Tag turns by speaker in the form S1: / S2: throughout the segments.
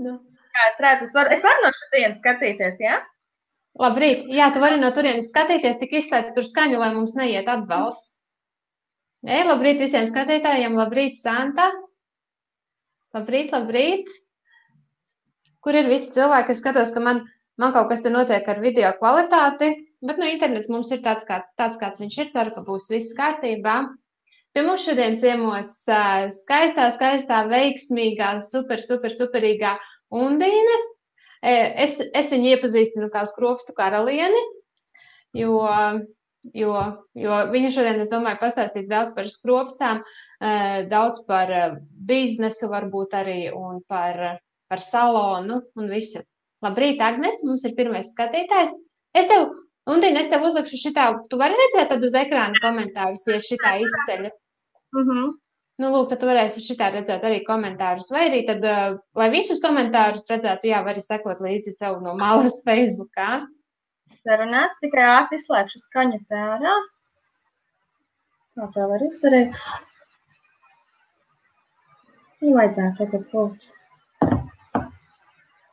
S1: Nu.
S2: Jā, es redzu, es varu, es varu no šodienas skatīties, jā? Ja?
S1: Labrīt, jā, tu vari no turienes skatīties, tik izslēdz tur skaņu, lai mums neiet atbalsts. Ei, labrīt visiem skatītājiem, labrīt, Santa. Labrīt, labrīt. Kur ir visi cilvēki? Es skatos, ka man, man kaut kas te notiek ar video kvalitāti, bet nu internets mums ir tāds, kā, tāds kāds viņš ir. Ceru, ka būs viss kārtībā. Pie mums šodien ciemos uh, skaistā, skaistā, veiksmīgā, super, super, superīgā Undīne. Es, es viņu iepazīstinu kā skropstu karalieni, jo, jo, jo viņa šodien, es domāju, pastāstīt daudz par skropstām, daudz par biznesu varbūt arī un par, par salonu un visu. Labrīt, Agnes, mums ir pirmais skatītājs. Es tev, Undīna, es tev uzlikšu šitā, tu vari redzēt tad uz ekrāna komentārus, ja šitā izceļ.
S2: Mm -hmm.
S1: Nu, lūk, tad varēsi šitā redzēt arī komentārus. Vai arī tad, uh, lai visus komentārus redzētu, jā, vari sekot līdzi sev no malas Facebookā.
S2: Sarunāts tikai ātri izslēgšu skaņu tērā. Kā tā var izdarīt? Nu, vajadzētu tagad būt.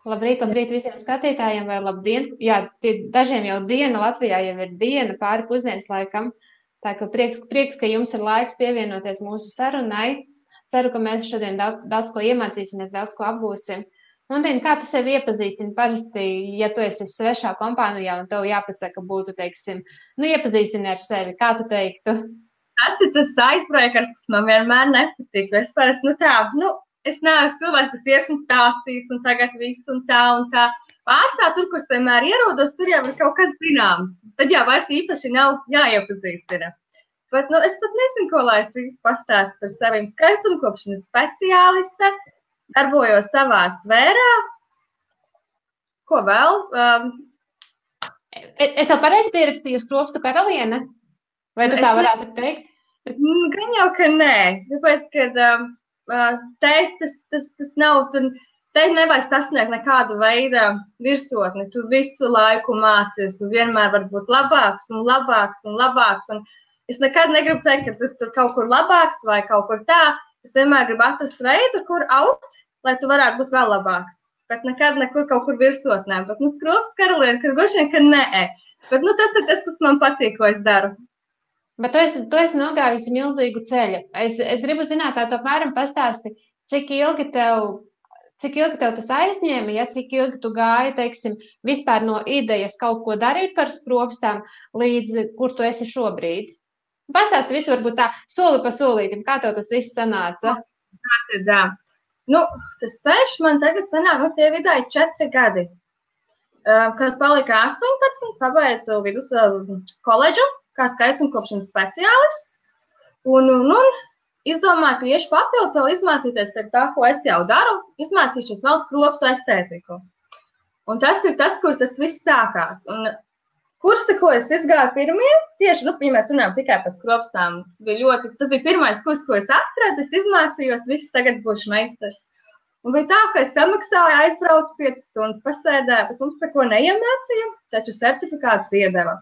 S1: Labrīt, labrīt visiem skatītājiem, vai labdien. Jā, tie, dažiem jau diena, Latvijā jau ir diena pāri pusdienas laikam. Uh, Tā ka prieks, prieks, ka jums ir laiks pievienoties mūsu sarunai. Ceru, ka mēs šodien daudz, daudz ko iemācīsimies, daudz ko apgūsim. Mundīna, kā tu sevi iepazīstini? Parasti, ja tu esi svešā kompānijā un tev jāpasaka, būtu, teiksim, nu, iepazīstini ar sevi, kā tu teiktu?
S2: Tas ir tas aizbreakers, kas man vienmēr nepatīk. Es parasti, nu tā, nu, es neesmu cilvēks, kas ies un stāstīs un tagad viss un tā un tā. Pārstāv tur, kur es vienmēr ierodos, tur jau ir kaut kas zināms. Tad jau vairs īpaši nav jāiepazīstina. Bet nu, es pat nezinu, ko lai es īsti pastāstu par saviem skaistumkopšanas speciāliste. Darbojos savā sfērā. Ko vēl? Um,
S1: es tev pareizi pierakstīju skropstu karaliene? Vai tu tā varētu teikt?
S2: Mm, gan jau, ka nē. Tāpēc, ka um, uh, te tas, tas, tas nav tur Te nevajag sasniegt nekādu veidu virsotni. Tu visu laiku mācies, tu vienmēr vari būt labāks un labāks un labāks. Un es nekad negribu teikt, ka tas tur kaut kur labāks vai kaut kur tā. Es vienmēr gribu atrast veidu, kur augt, lai tu varētu būt vēl labāks. Bet nekad nekur kaut kur virsotnē. Bet, nu, skrūps karaliene, ka vien, ka nē. Bet, nu, tas ir tas, kas man patīk, ko es daru.
S1: Bet tu esi, tu esi nogājusi milzīgu ceļu. Es, es gribu zināt, tā tu apmēram pastāsti, cik ilgi tev Cik ilgi tev tas aizņēma, ja cik ilgi tu gāji, teiksim, vispār no idejas kaut ko darīt par skropstām, līdz kur tu esi šobrīd? Pastāsti visu varbūt tā soli pa solītim, kā tev tas viss sanāca?
S2: Tā tad, nu, tas ceļš man tagad sanāk, nu, tie vidēji četri gadi. Kad palika 18, pabeidzu vidus koledžu kā skaitumkopšanas speciālists. Un, un, un izdomāju, ka iešu papildus vēl izmācīties par tā, ko es jau daru, izmācīšos vēl skropstu estētiku. Un tas ir tas, kur tas viss sākās. Un kursi, ko es izgāju pirmie, tieši, nu, ja mēs runājam tikai par skropstām, tas bija ļoti, tas bija pirmais kurs, ko es atceros, es izmācījos, viss tagad būšu meistars. Un bija tā, ka es samaksāju, aizbraucu 5 stundas pasēdēju, bet mums neko neiemācīja, taču certifikāts iedeva.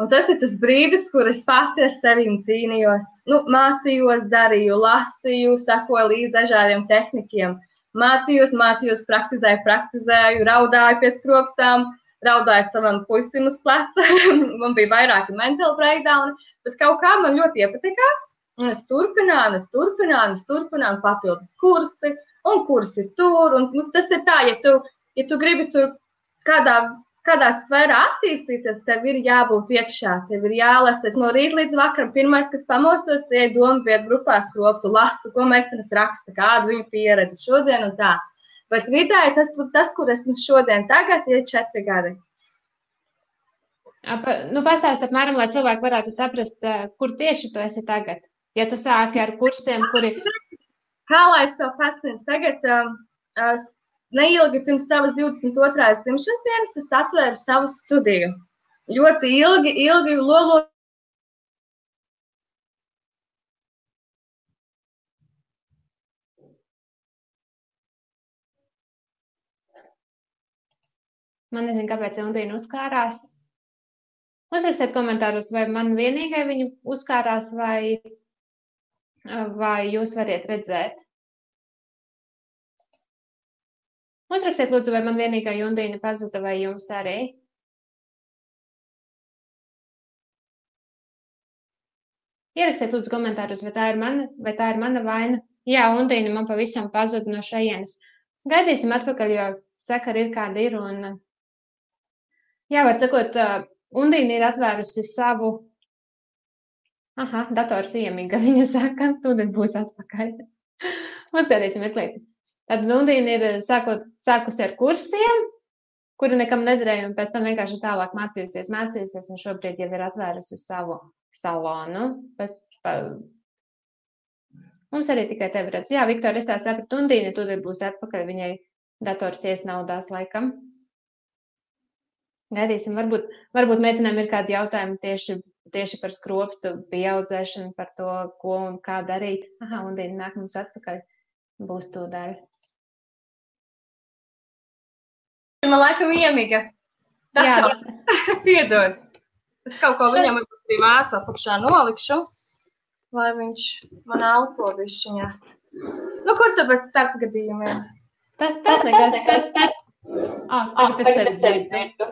S2: Un tas ir tas brīdis, kur es pati ar sevi cīnījos, nu, mācījos, darīju, lasīju, sekoju līdz dažādiem tehnikiem. Mācījos, mācījos, praktizēju, praktizēju, raudāju pie skropstām, raudāju savam puisim uz pleca. man bija vairāki mentāli breakdown, bet kaut kā man ļoti iepatikās. Un es turpināju, es turpināju, es turpināju, papildus kursi, un kursi tur. Un, nu, tas ir tā, ja tu, ja tu gribi tur kādā kādā sfērā attīstīties, tev ir jābūt iekšā, tev ir jālasa. Es no rīta līdz vakaram pirmais, kas pamostos, ir domu vietu grupā skropstu, lasu, ko meitenes raksta, kādu viņu pieredzi šodien un tā. Bet vidēji tas, tas kur esmu šodien, tagad ir četri gadi.
S1: Ap, nu, pastāst apmēram, lai cilvēki varētu saprast, eh, kur tieši tu esi tagad. Ja tu sāki ar kursiem, kuri.
S2: Kā lai es to pasniedzu? Tagad um, neilgi pirms savas 22. dzimšanas dienas es atvēru savu studiju. Ļoti ilgi, ilgi lolo.
S1: Man nezinu, kāpēc Undīna uzkārās. Uzrakstiet komentāros, vai man vienīgai viņu uzkārās, vai, vai jūs variet redzēt. Uzrakstiet, lūdzu, vai man vienīgā Jundīna pazuda, vai jums arī. Ierakstiet, lūdzu, komentārus, vai tā ir mana, vai tā ir mana vaina. Jā, Undīna man pavisam pazuda no šejienes. Gaidīsim atpakaļ, jo sakari ir kāda ir. Un, jā, var sakot, Undīna ir atvērusi savu. Aha, dators iemiga, viņa saka, tūdaļ būs atpakaļ. Uzskatīsim, meklēt. Tad Undīna ir sākot, sākusi ar kursiem, kuri nekam nederēja, un pēc tam vienkārši tālāk mācījusies, mācījusies, un šobrīd jau ir atvērusi savu salonu. Pēc, pa, Mums arī tikai tevi redz. Jā, Viktor, es tā sapratu, Undīna tūlīt būs atpakaļ, viņai dators iesnaudās laikam. Gaidīsim, varbūt, varbūt meitenēm ir kādi jautājumi tieši, tieši par skropstu pieaudzēšanu, par to, ko un kā darīt. Aha, Undīna nāk mums atpakaļ, būs tūdaļ.
S2: Man laikam iemiga.
S1: Jā,
S2: Piedod. Es kaut ko viņam arī māsā apakšā nolikšu lai viņš man elpo višķiņās. Nu, kur tu bez starpgadījumiem?
S1: tas, tas nekas, tas, tas. Ah, tagad es sevi dzirdu.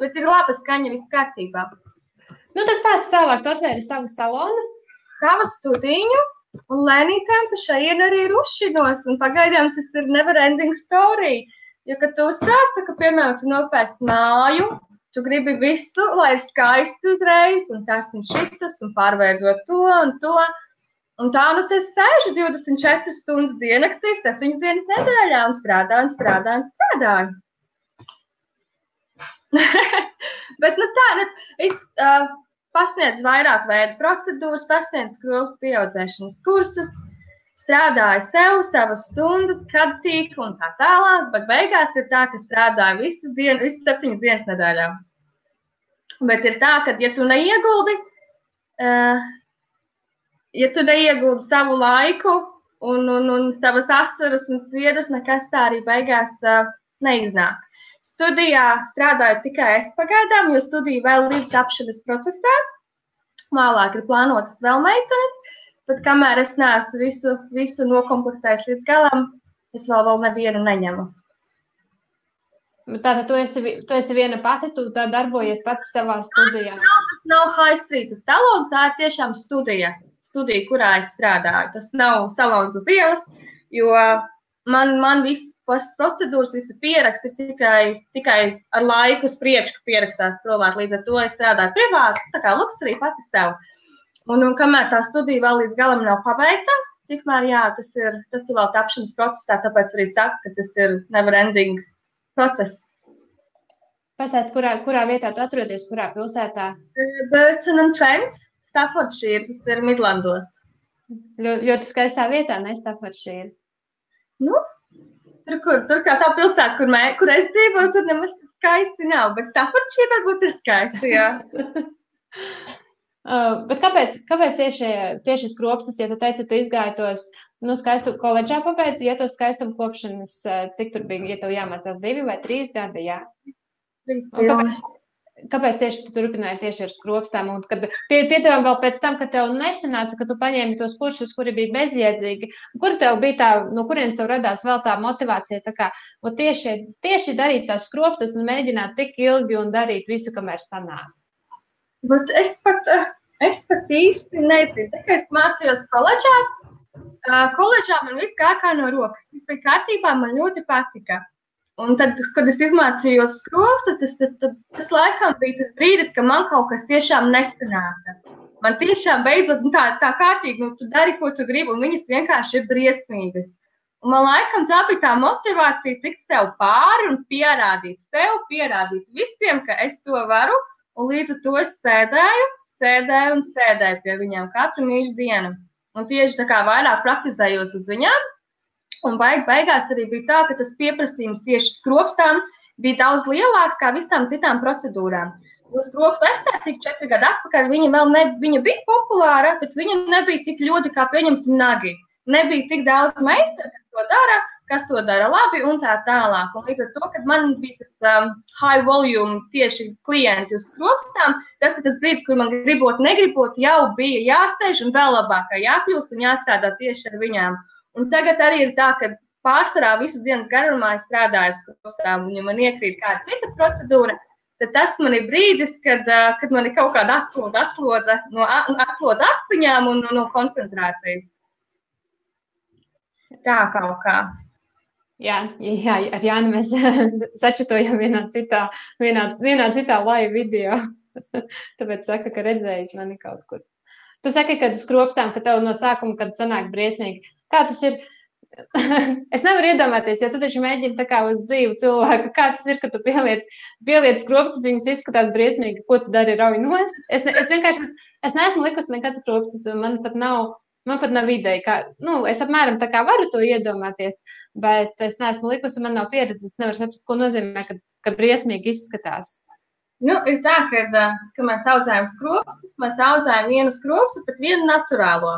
S2: Bet ir laba skaņa, viss kārtībā.
S1: Nu, tas tās tālāk, tu atvēri savu salonu.
S2: Savu studiņu, un lēnītēm pa šajien arī ir uzšinos, un pagaidām tas ir neverending story. Jo, kad tu uzstāsti, ka, piemēram, tu nopēc māju, Tu gribi visu, lai ir skaisti uzreiz, un tas un šitas, un pārveidot to un to. Un tā nu tas sēžu 24 stundas diennaktī, 7 dienas nedēļā un strādā un strādā un strādā. Bet nu tā, nu, es uh, pasniedzu vairāk veidu procedūras, pasniedzu skrostu pieaudzēšanas kursus, strādāju sev, savas stundas, kad tīk un tā tālāk, bet beigās ir tā, ka strādāju visas dienas, visas septiņas dienas nedēļā. Bet ir tā, ka ja tu neieguldi, uh, ja tu neieguldi savu laiku un, un, un savas asaras un sviedrus, nekas tā arī beigās uh, neiznāk. Studijā strādāju tikai es pagaidām, jo studija vēl ir tapšanas procesā. Vēlāk ir plānotas vēl meitenes, Bet kamēr es neesmu visu, visu nokomplektējis līdz galam, es vēl, vēl nevienu neņemu.
S1: Tātad tu esi, tu esi viena pati, tu tā darbojies pati savā studijā.
S2: Nav, tas nav high street salons, tā ir tiešām studija, studija, kurā es strādāju. Tas nav salons uz ielas, jo man, man viss procedūras, visa pieraksta ir tikai, tikai ar laiku uz priekšu pierakstās cilvēki. Līdz ar to es strādāju privāti, tā kā luks arī pati sev. Un, un kamēr tā studija vēl līdz galam nav pabeigta, tikmēr jā, tas ir, tas ir vēl tapšanas procesā, tāpēc arī saku, ka tas ir never ending process.
S1: Pastāst, kurā, kurā vietā tu atrodies, kurā pilsētā?
S2: Burton and Trent, Staffordshire, tas ir Midlandos.
S1: Ļo, ļoti skaistā vietā, ne Staffordshire.
S2: Nu, tur, kur, tur kā tā pilsēta, kur, mē, kur es dzīvoju, tur nemaz skaisti nav, bet Staffordshire varbūt ir skaisti, jā.
S1: Uh, bet kāpēc, kāpēc tieši, tieši skropstas, ja tu teici, tu izgāji tos, nu, skaistu koledžā pabeidz, ja tu skaistumu kopšanas, uh, cik tur bija, ja tev jāmācās divi vai trīs gadi, jā?
S2: Trīs,
S1: Un kāpēc, kāpēc tieši tu turpināji tieši ar skropstām? Un kad pie, pie tev vēl pēc tam, kad tev nesanāca, ka tu paņēmi tos kursus, kuri bija bezjēdzīgi, kur tev bija tā, no kurienes tev radās vēl tā motivācija, tā kā, o tieši, tieši darīt tās skropstas un mēģināt tik ilgi un darīt visu, kamēr sanāk?
S2: Bet es pat, eh, es pat īsti nezinu. Tā kā es mācījos koledžā, eh, koledžā man viss gāja kā no rokas. Tas bija kārtībā, man ļoti patika. Un tad, kad es izmācījos skrostu, tas, tas, tas, tas laikam bija tas brīdis, kad man kaut kas tiešām nesanāca. Man tiešām beidzot nu, tā, tā kārtīgi, nu, tu dari, ko tu gribi, un viņas vienkārši ir briesmīgas. Un man laikam tā bija tā motivācija tikt sev pāri un pierādīt sev, pierādīt visiem, ka es to varu, Un līdz ar to es sēdēju, sēdēju un sēdēju pie viņiem katru mīļu dienu. Un tieši tā kā vairāk praktizējos uz viņām, un beig, beigās arī bija tā, ka tas pieprasījums tieši skropstām bija daudz lielāks kā visām citām procedūrām. Jo skropstu estētika četri gadi atpakaļ, viņa vēl ne, viņa bija populāra, bet viņa nebija tik ļoti kā, pieņemsim, nagi. Nebija tik daudz meistaru, kas to dara, kas to dara labi un tā tālāk. Un līdz ar to, kad man bija tas um, high volume tieši klienti uz krostām, tas ir tas brīdis, kur man gribot, negribot, jau bija jāsēž un vēl labāk jākļūst un jāstrādā tieši ar viņām. Un tagad arī ir tā, ka pārsvarā visas dienas garumā es strādāju skrostā, un ja man iekrīt kāda cita procedūra, tad tas man ir brīdis, kad, kad man ir kaut kāda atslodze, atslodze no atslodze atspiņām un no koncentrācijas. Tā kaut kā.
S1: Jā, jā, ar Jānu mēs sačatojam vienā citā, vienā, vienā citā live video. Tāpēc saka, ka redzējis mani kaut kur. Tu saki, ka skroptām, ka tev no sākuma, kad sanāk briesmīgi. Kā tas ir? es nevaru iedomāties, jo tu taču mēģini tā kā uz dzīvu cilvēku. Kā tas ir, ka tu pieliec, pieliec skropstas, viņas izskatās briesmīgi, ko tu dari, rauj nost? Es, ne, es vienkārši, es neesmu likusi nekad skropstas, un man pat nav Man pat nav ideja, kā, nu, es apmēram tā kā varu to iedomāties, bet es neesmu likusi, man nav pieredzes, es nevaru saprast, ko nozīmē, kad, kad briesmīgi izskatās.
S2: Nu, ir tā, ka, kad mēs audzējam skropstus, mēs audzējam vienu skropstu, bet vienu naturālo.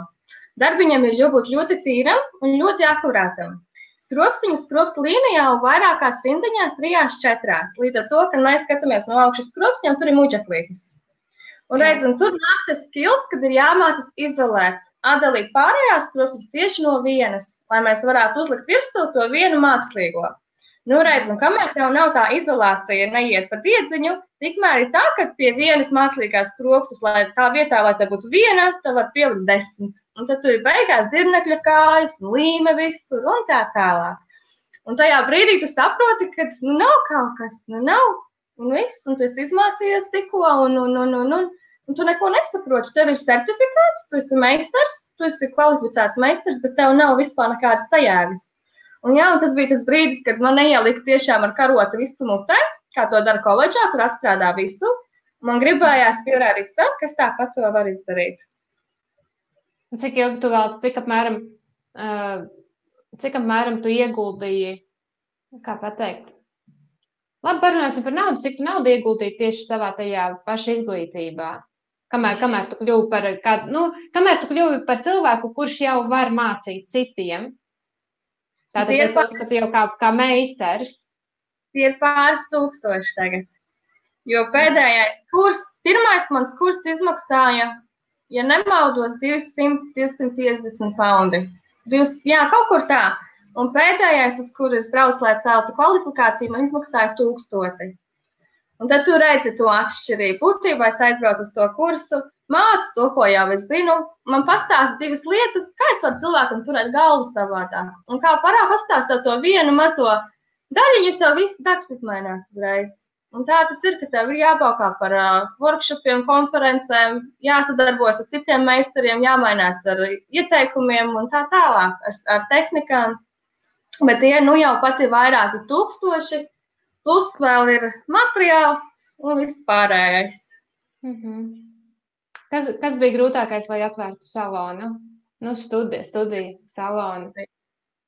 S2: Darbiņam ir jābūt ļoti tīram un ļoti akurātam. Skropstiņas skropstu līnijā jau vairākās rindiņās, trijās, četrās. Līdz ar to, kad mēs skatāmies no augšas skropstiņām, tur ir muģeklītis. Un reizēm tur nāk tas skills, kad ir jāmācas izolēt atdalīt pārējās krustiņas tieši no vienas, lai mēs varētu uzlikt virsū to vienu mākslīgo. Nu, redz, un kamēr tev nav tā izolācija, neiet pa diedziņu, tikmēr ir tā, ka pie vienas mākslīgās kropstas, lai tā vietā, lai te būtu viena, tev var pielikt desmit. Un tad tur ir beigās zirnekļa kājas, līme visur, un tā tālāk. Un tajā brīdī tu saproti, ka, nu, nav kaut kas, nu, nav, un viss, un tu esi izmācījies tikko, un, un, un, un, un, un tu neko nesaproti. Tev ir certifikāts, tu esi meistars, tu esi kvalificēts meistars, bet tev nav vispār nekādas sajēgas. Un, jā, un tas bija tas brīdis, kad man neielika tiešām ar karotu visu mutē, kā to dara koledžā, kur atstrādā visu. Man gribējās pierādīt sev, kas tāpat to var izdarīt.
S1: Cik ilgi tu vēl, cik apmēram, uh, cik apmēram tu ieguldīji, kā pateikt, Labi, parunāsim par naudu. Cik naudu ieguldīji tieši savā tajā paša izglītībā? Kamēr, kamēr, tu kļuvi par, kā, nu, kamēr tu kļuvi par cilvēku, kurš jau var mācīt citiem. Tātad es to skatu jau kā, kā meistars.
S2: Tie ir pāris tūkstoši tagad. Jo pēdējais kurs, pirmais mans kurs izmaksāja, ja nemaldos, 200, 250 poundi. 200, jā, kaut kur tā. Un pēdējais, uz kuru es braucu, lai celtu kvalifikāciju, man izmaksāja tūkstoti. Un tad tu redzi to atšķirību. Būtībā es aizbraucu uz to kursu, mācu to, ko jau es zinu. Man pastāsta divas lietas, kā es varu cilvēkam turēt galvu savādāk. Un kā parā pastāsta to vienu mazo daļiņu, tev viss darbs izmainās uzreiz. Un tā tas ir, ka tev ir jābaukā par uh, workshopiem, konferencēm, jāsadarbojas ar citiem meistariem, jāmainās ar ieteikumiem un tā tālāk, ar, ar tehnikām. Bet tie nu jau pat ir vairāki tūkstoši, Plus vēl ir materiāls un viss pārējais.
S1: Mm -hmm. kas, kas bija grūtākais, lai atvērtu salonu? Nu, studija, studija, salonu.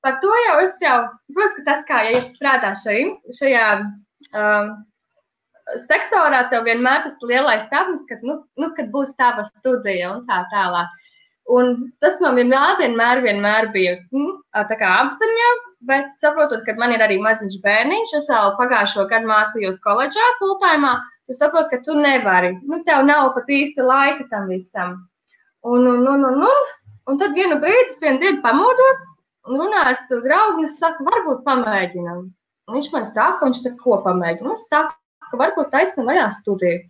S2: Par to jau es jau, protams, ka tas, kā ja strādā šajā, šajā um, sektorā, tev vienmēr tas lielais sapnis, ka, nu, nu, kad būs tava studija un tā tālāk. Un tas man vienmēr, vienmēr, vienmēr bija nu, tā kā apziņā, Bet saprotot, ka man ir arī maziņš bērniņš, es vēl pagājušo gadu mācījos koledžā fulltime, tu saproti, ka tu nevari. Nu, tev nav pat īsti laika tam visam. Un, un, un, un, un, un tad vienu brīdi es vienu dienu pamodos un runāju ar savu draugu, un es saku, varbūt pamēģinam. Un viņš man saka, viņš saka, ko pamēģinam. Es saku, ka varbūt taisnām vajā studiju.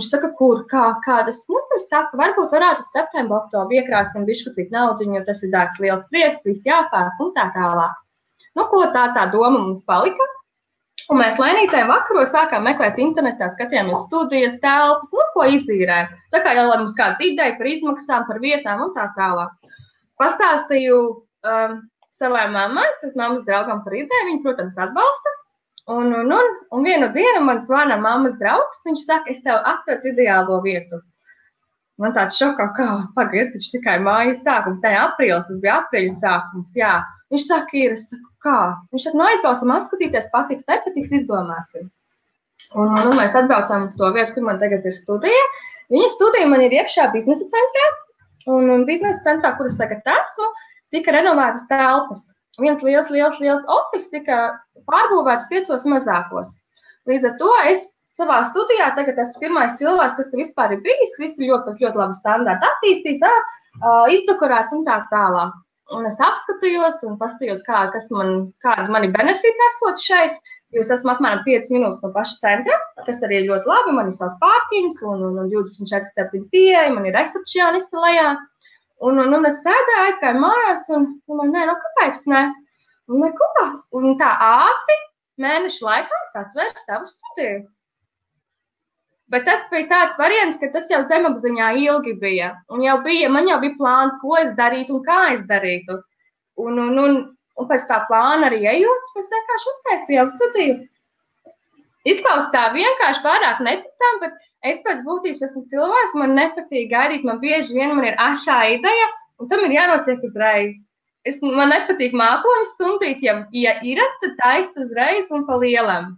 S2: Viņš saka, kur, kā, kādas, nu, viņš saka, varbūt varētu uz septembra, oktobru iekrāsim bišku cik naudiņu, jo tas ir dārgs liels prieks, viss jāpērk un tā tālāk. Nu, ko tā tā doma mums palika? Un mēs lēnītēm vakaros sākām meklēt internetā, skatījāmies studijas telpas, nu, ko izīrēt. Tā kā jau mums kāda ideja par izmaksām, par vietām un tā tālāk. Pastāstīju um, savai mammai, es mammas draugam par ideju, viņa, protams, atbalsta. Un, un, un, un vienu dienu man zvana mammas draugs, viņš saka, es tev atradu ideālo vietu. Man tāds šokā, kā pagaidi, taču tikai mājas sākums, tā ir aprīlis, tas bija aprīļa sākums, jā. Viņš saka, ir, es saku, kā? Viņš saka, nu aizbraucam atskatīties, patiks, nepatiks, izdomāsim. Un, nu, mēs atbraucām uz to vietu, kur man tagad ir studija. Viņa studija man ir iekšā biznesa centrā, un, un biznesa centrā, kur es tagad esmu, tika renovētas telpas. Viens liels, liels, liels ofis tika pārbūvēts piecos mazākos. Līdz ar to es savā studijā tagad esmu pirmais cilvēks, kas te vispār ir bijis. Viss ir ļoti, ļoti labi standarti attīstīts, izdekorēts un tā tālāk. un es apskatījos un paskatījos, kā, man, kādi mani benefiti esot šeit. Jo es esmu apmēram 5 minūtes no paša centra, kas arī ir ļoti labi. Man ir savs pārkings, un, un, un 24 stūri pieeja, man ir recepcionista lejā. Un, un, un es sēdēju, aizgāju mājās, un, un man nē, no kāpēc ne? Un neko. Un tā ātri mēnešu laikā es atvēru savu studiju. Bet tas bija tāds variants, ka tas jau zemapziņā ilgi bija. Un jau bija, man jau bija plāns, ko es darītu un kā es darītu. Un, un, un, un pēc tā plāna arī ejot, mēs vienkārši uztaisījām studiju. Izklausās tā vienkārši pārāk neticami, bet es pēc būtības esmu cilvēks, man nepatīk gaidīt, man bieži vien man ir ašā ideja, un tam ir jānotiek uzreiz. Es, man nepatīk mākoņu stundīt, ja, ja ir, tad taisa uzreiz un pa lielam.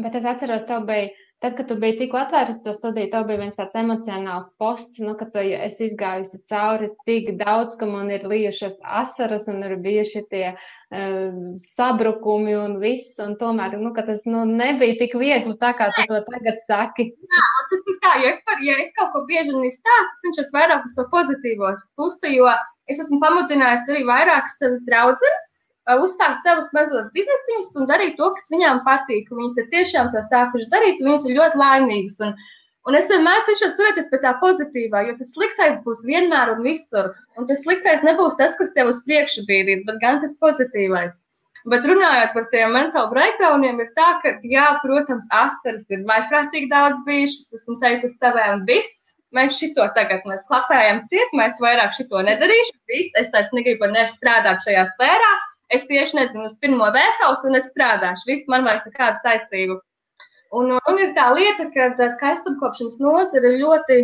S1: Bet es atceros, tev bija Tad, kad tu biji tikko atvērus to studiju, tev bija viens tāds emocionāls posts, nu, ka tu esi izgājusi cauri tik daudz, ka man ir lijušas asaras un ir bijuši tie uh, sabrukumi un viss, un tomēr, nu, ka tas, nu, nebija tik viegli tā, kā tu to tagad saki.
S2: Jā, tas ir tā, jo es, par, ja es kaut ko bieži un stāstu, es cenšos vairāk uz to pozitīvos pusi, jo es esmu pamudinājis arī vairākas savas draudzenes, uzsākt savus mazos biznesiņus un darīt to, kas viņām patīk. Viņas ir tiešām to sākušas darīt, un viņas ir ļoti laimīgas. Un, un es vienmēr cenšos turēties pie tā pozitīvā, jo tas sliktais būs vienmēr un visur. Un tas sliktais nebūs tas, kas tev uz priekšu bīdīs, bet gan tas pozitīvais. Bet runājot par tiem mentālu breakdowniem, ir tā, ka, jā, protams, asaras ir vaiprātīgi daudz bijušas. Esmu teikusi saviem viss. Mēs šito tagad, mēs klapējam ciet, mēs vairāk šito nedarīšu. Viss, es vairs negribu ar nevi strādāt šajā sfērā es tieši nezinu uz pirmo veikalu un es strādāšu. Viss man vairs nekādu saistību. Un, un ir tā lieta, ka skaistumkopšanas nozara ir ļoti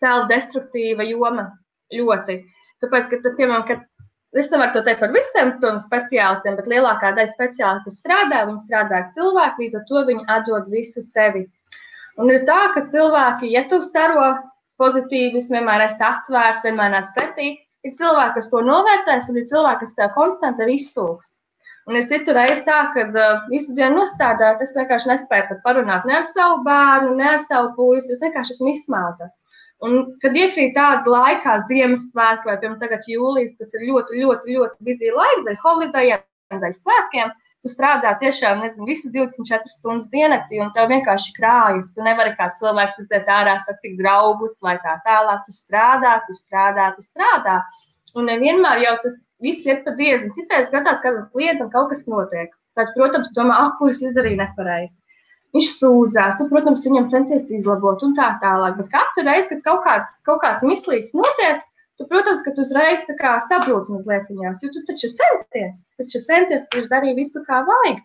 S2: self-destruktīva joma. Ļoti. Tāpēc, ka, tad, piemēram, kad es nevaru to teikt par visiem, protams, speciālistiem, bet lielākā daļa speciālistu strādā, viņi strādā ar cilvēku, līdz ar to viņi atdod visu sevi. Un ir tā, ka cilvēki, ja tu staro pozitīvus, vienmēr esi atvērts, vienmēr nāc pretī, Ir cilvēki, kas to novērtēs, un ir cilvēki, kas tā konstanti arī izsūks. Un ir citur reiz tā, ka uh, visu dienu nostādāt, es vienkārši nespēju pat parunāt ne ar savu bērnu, ne ar savu puisi, es vienkārši esmu izsmelta. Un, kad iekrīt tāda laikā, Ziemassvētku vai, piemēram, tagad jūlijas, kas ir ļoti, ļoti, ļoti bizija laiks, dēļ holidajiem, dēļ svētkiem, tu strādā tiešām, nezinu, visas 24 stundas diennaktī, un tev vienkārši krājas. Tu nevari kā cilvēks iziet ārā, satikt draugus vai tā tālāk. Tu strādā, tu strādā, tu strādā. Un nevienmēr jau tas viss ir pa diezgan. Citreiz gadās, ka lietam kaut kas notiek. Tad, protams, domā, ah, ko es izdarīju nepareizi. Viņš sūdzās, tu, protams, viņam centies izlabot un tā tālāk. Bet katru reizi, kad kaut kāds, kaut kāds mislīgs notiek, tu, protams, ka tu uzreiz sabrūc mazliet viņās, jo tu taču centies, taču centies, tu darīji visu, kā vajag.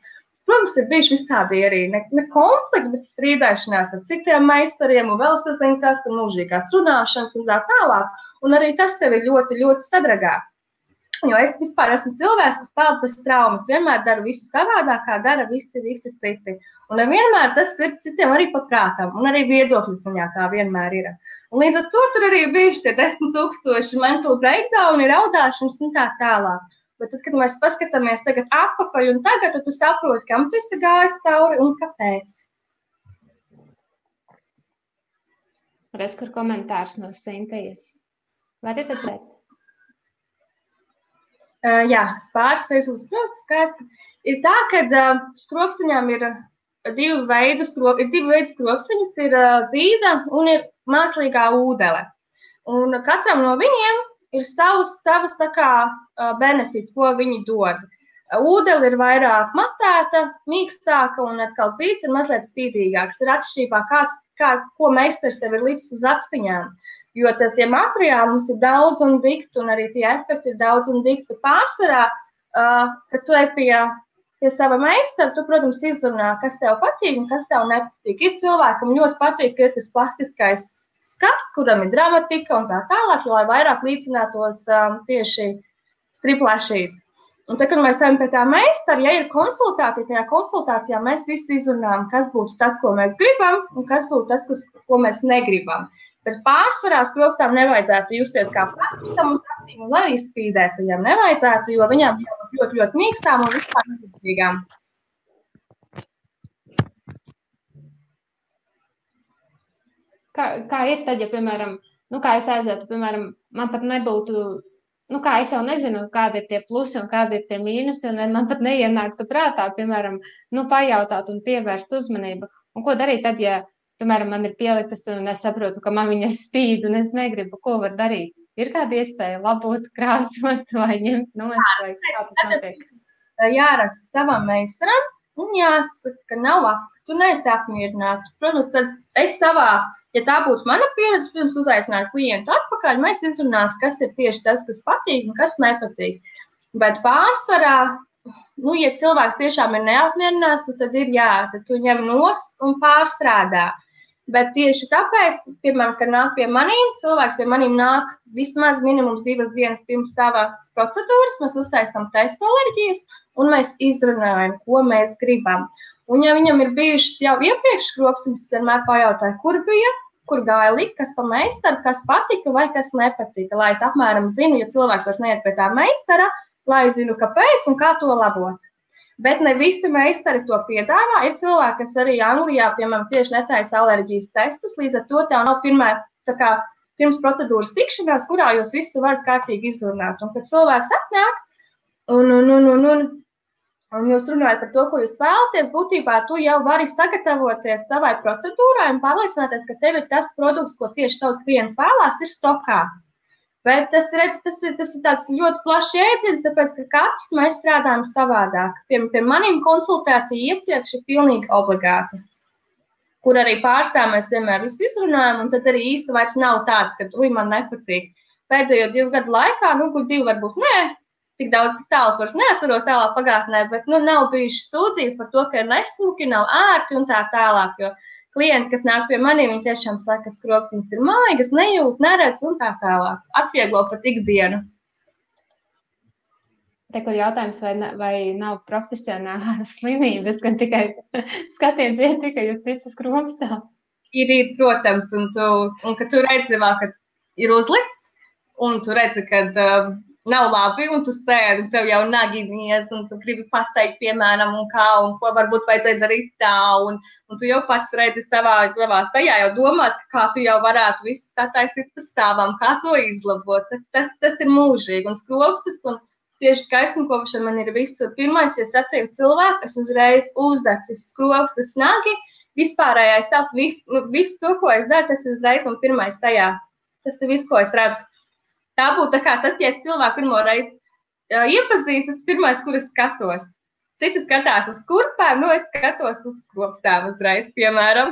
S2: Protams, ir bijuši visādi arī ne, ne konflikti, bet strīdēšanās ar citiem meistariem un vēl sazina kas un mūžīgās runāšanas un tā tālāk. Un arī tas tevi ļoti, ļoti sadragā. Jo es vispār esmu cilvēks, kas peld pēc traumas, vienmēr daru visu savādāk, kā dara visi, visi citi. Un vienmēr tas ir citiem arī paprātam, un arī viedokļu ziņā tā vienmēr ir. Un līdz ar to tur arī bijuši tie desmit tūkstoši mental breakdown, ir audāšanas un tā tālāk. Bet tad, kad mēs paskatāmies tagad atpakaļ un tagad, tad tu saproti, kam tu esi gājis cauri un kāpēc.
S1: Redz, kur komentārs no Sintējas. Vari redzēt?
S2: Uh, jā, pāris reizes uz skaisti. Ir tā, ka uh, skropstiņām ir divi veidi, skro, ir divi veidi skropstiņas, ir zīda un ir mākslīgā ūdele. Un katram no viņiem ir savs, savas tā kā benefits, ko viņi dod. Ūdele ir vairāk matēta, mīkstāka un atkal zīts ir mazliet spīdīgāks. Ir atšķirībā, kāds, kā, ko meistars tev ir līdz uz atspiņām. Jo tas tie materiāli mums ir daudz un dikti, un arī tie efekti ir daudz un dikti. Pārsvarā, uh, kad tu ej pie, pie sava meistara, tu, protams, izrunā, kas tev patīk un kas tev nepatīk. Ir cilvēkam ļoti patīk, ka ir tas plastiskais skats, kuram ir dramatika un tā tālāk, lai vairāk līdzinātos um, tieši striplēšīs. Un tad, kad mēs ejam pie tā meistara, ja ir konsultācija, tajā konsultācijā mēs visi izrunājam, kas būtu tas, ko mēs gribam, un kas būtu tas, kas, ko mēs negribam. Bet pārsvarā skropstām nevajadzētu justies kā plastistam uz acīm, un arī spīdēt viņam nevajadzētu, jo viņām jau ļoti, ļoti mīkstām un vispār nepatīkām.
S1: Kā, kā ir tad, ja, piemēram, nu, kā es aizietu, piemēram, man pat nebūtu nu kā es jau nezinu, kādi ir tie plusi un kādi ir tie mīnusi, un man pat neienāktu prātā, piemēram, nu, pajautāt un pievērst uzmanību. Un ko darīt tad, ja, piemēram, man ir pieliktas un es saprotu, ka man viņas spīd un es negribu, ko var darīt? Ir kāda iespēja labot, krāsot vai ņemt nost, vai kā tas notiek?
S2: Jāraksta savam meistaram un jāsaka, ka nav, tu neesi apmierināts. Protams, tad es savā Ja tā būtu mana pieredze, pirms uzaicināt klientu atpakaļ, mēs izrunātu, kas ir tieši tas, kas patīk un kas nepatīk. Bet pārsvarā, nu, ja cilvēks tiešām ir neapmierināts, nu, tad ir jā, tad tu ņem nost un pārstrādā. Bet tieši tāpēc, piemēram, kad nāk pie maniem, cilvēks pie maniem nāk vismaz minimums divas dienas pirms savas procedūras, mēs uztaisām testu alerģijas un mēs izrunājam, ko mēs gribam. Un, ja viņam ir bijušas jau iepriekš skrops, es vienmēr pajautāju, kur bija, kur gāja likt, kas pa meistaru, kas patika vai kas nepatika, lai es apmēram zinu, ja cilvēks vairs neiet pie tā meistara, lai zinu, kāpēc un kā to labot. Bet ne visi meistari to piedāvā. Ir cilvēki, kas arī Anglijā, piemēram, tieši netaisa alerģijas testus, līdz ar to tev nav pirmā, tā kā pirms procedūras tikšanās, kurā jūs visu varat kārtīgi izrunāt. Un kad cilvēks atnāk un, un, un, un, un un jūs runājat par to, ko jūs vēlaties, būtībā tu jau vari sagatavoties savai procedūrai un pārliecināties, ka tev ir tas produkts, ko tieši tavs klients vēlās, ir stokā. Bet tas, redz, tas, ir, tas ir tāds ļoti plašs jēdziens, tāpēc, ka katrs mēs strādājam savādāk. Pie, pie maniem konsultācija iepriekš ir pilnīgi obligāti, kur arī pārstāv mēs vienmēr visu izrunājam, un tad arī īsti vairs nav tāds, ka, ui, man nepatīk. Pēdējo divu gadu laikā, nu, kur divi varbūt nē, tik daudz tālus vairs neatceros tālāk pagātnē, bet nu, nav bijušas sūdzības par to, ka ir nesmuki, nav ērti un tā tālāk. Jo klienti, kas nāk pie maniem, viņi tiešām saka, ka skropsnes ir maigas, nejūt, neredz un tā tālāk. Atvieglo pat ikdienu.
S1: Te, kur jautājums, vai, vai nav profesionālās slimības, gan tikai skaties iet tikai uz citas kropstā?
S2: Ir, ir, protams, un tu, un ka tu redzi vēl, ka ir uzlikts, un tu redzi, ka uh, nav labi, un tu sēdi, un tev jau naginies, un tu gribi pateikt, piemēram, un kā, un ko varbūt vajadzēja darīt tā, un, un tu jau pats redzi savā, savā sejā, jau domās, kā tu jau varētu visu tā taisīt pa stāvam, kā to izlabot. Tas, tas ir mūžīgi, un skropstas, un tieši skaistumkopšana man ir visur. Pirmais, ja satieku cilvēku, es uzreiz uzdecis skropstas nagi, vispārējais tās, visu, nu, visu to, ko es daru, tas uzreiz man pirmais tajā. Tas ir viss, ko es redzu. Tā būtu tā kā tas, ja es cilvēku pirmo reizi uh, iepazīstu, tas pirmais, kur es skatos. Citi skatās uz kurpēm, nu es skatos uz skopstām uzreiz, piemēram.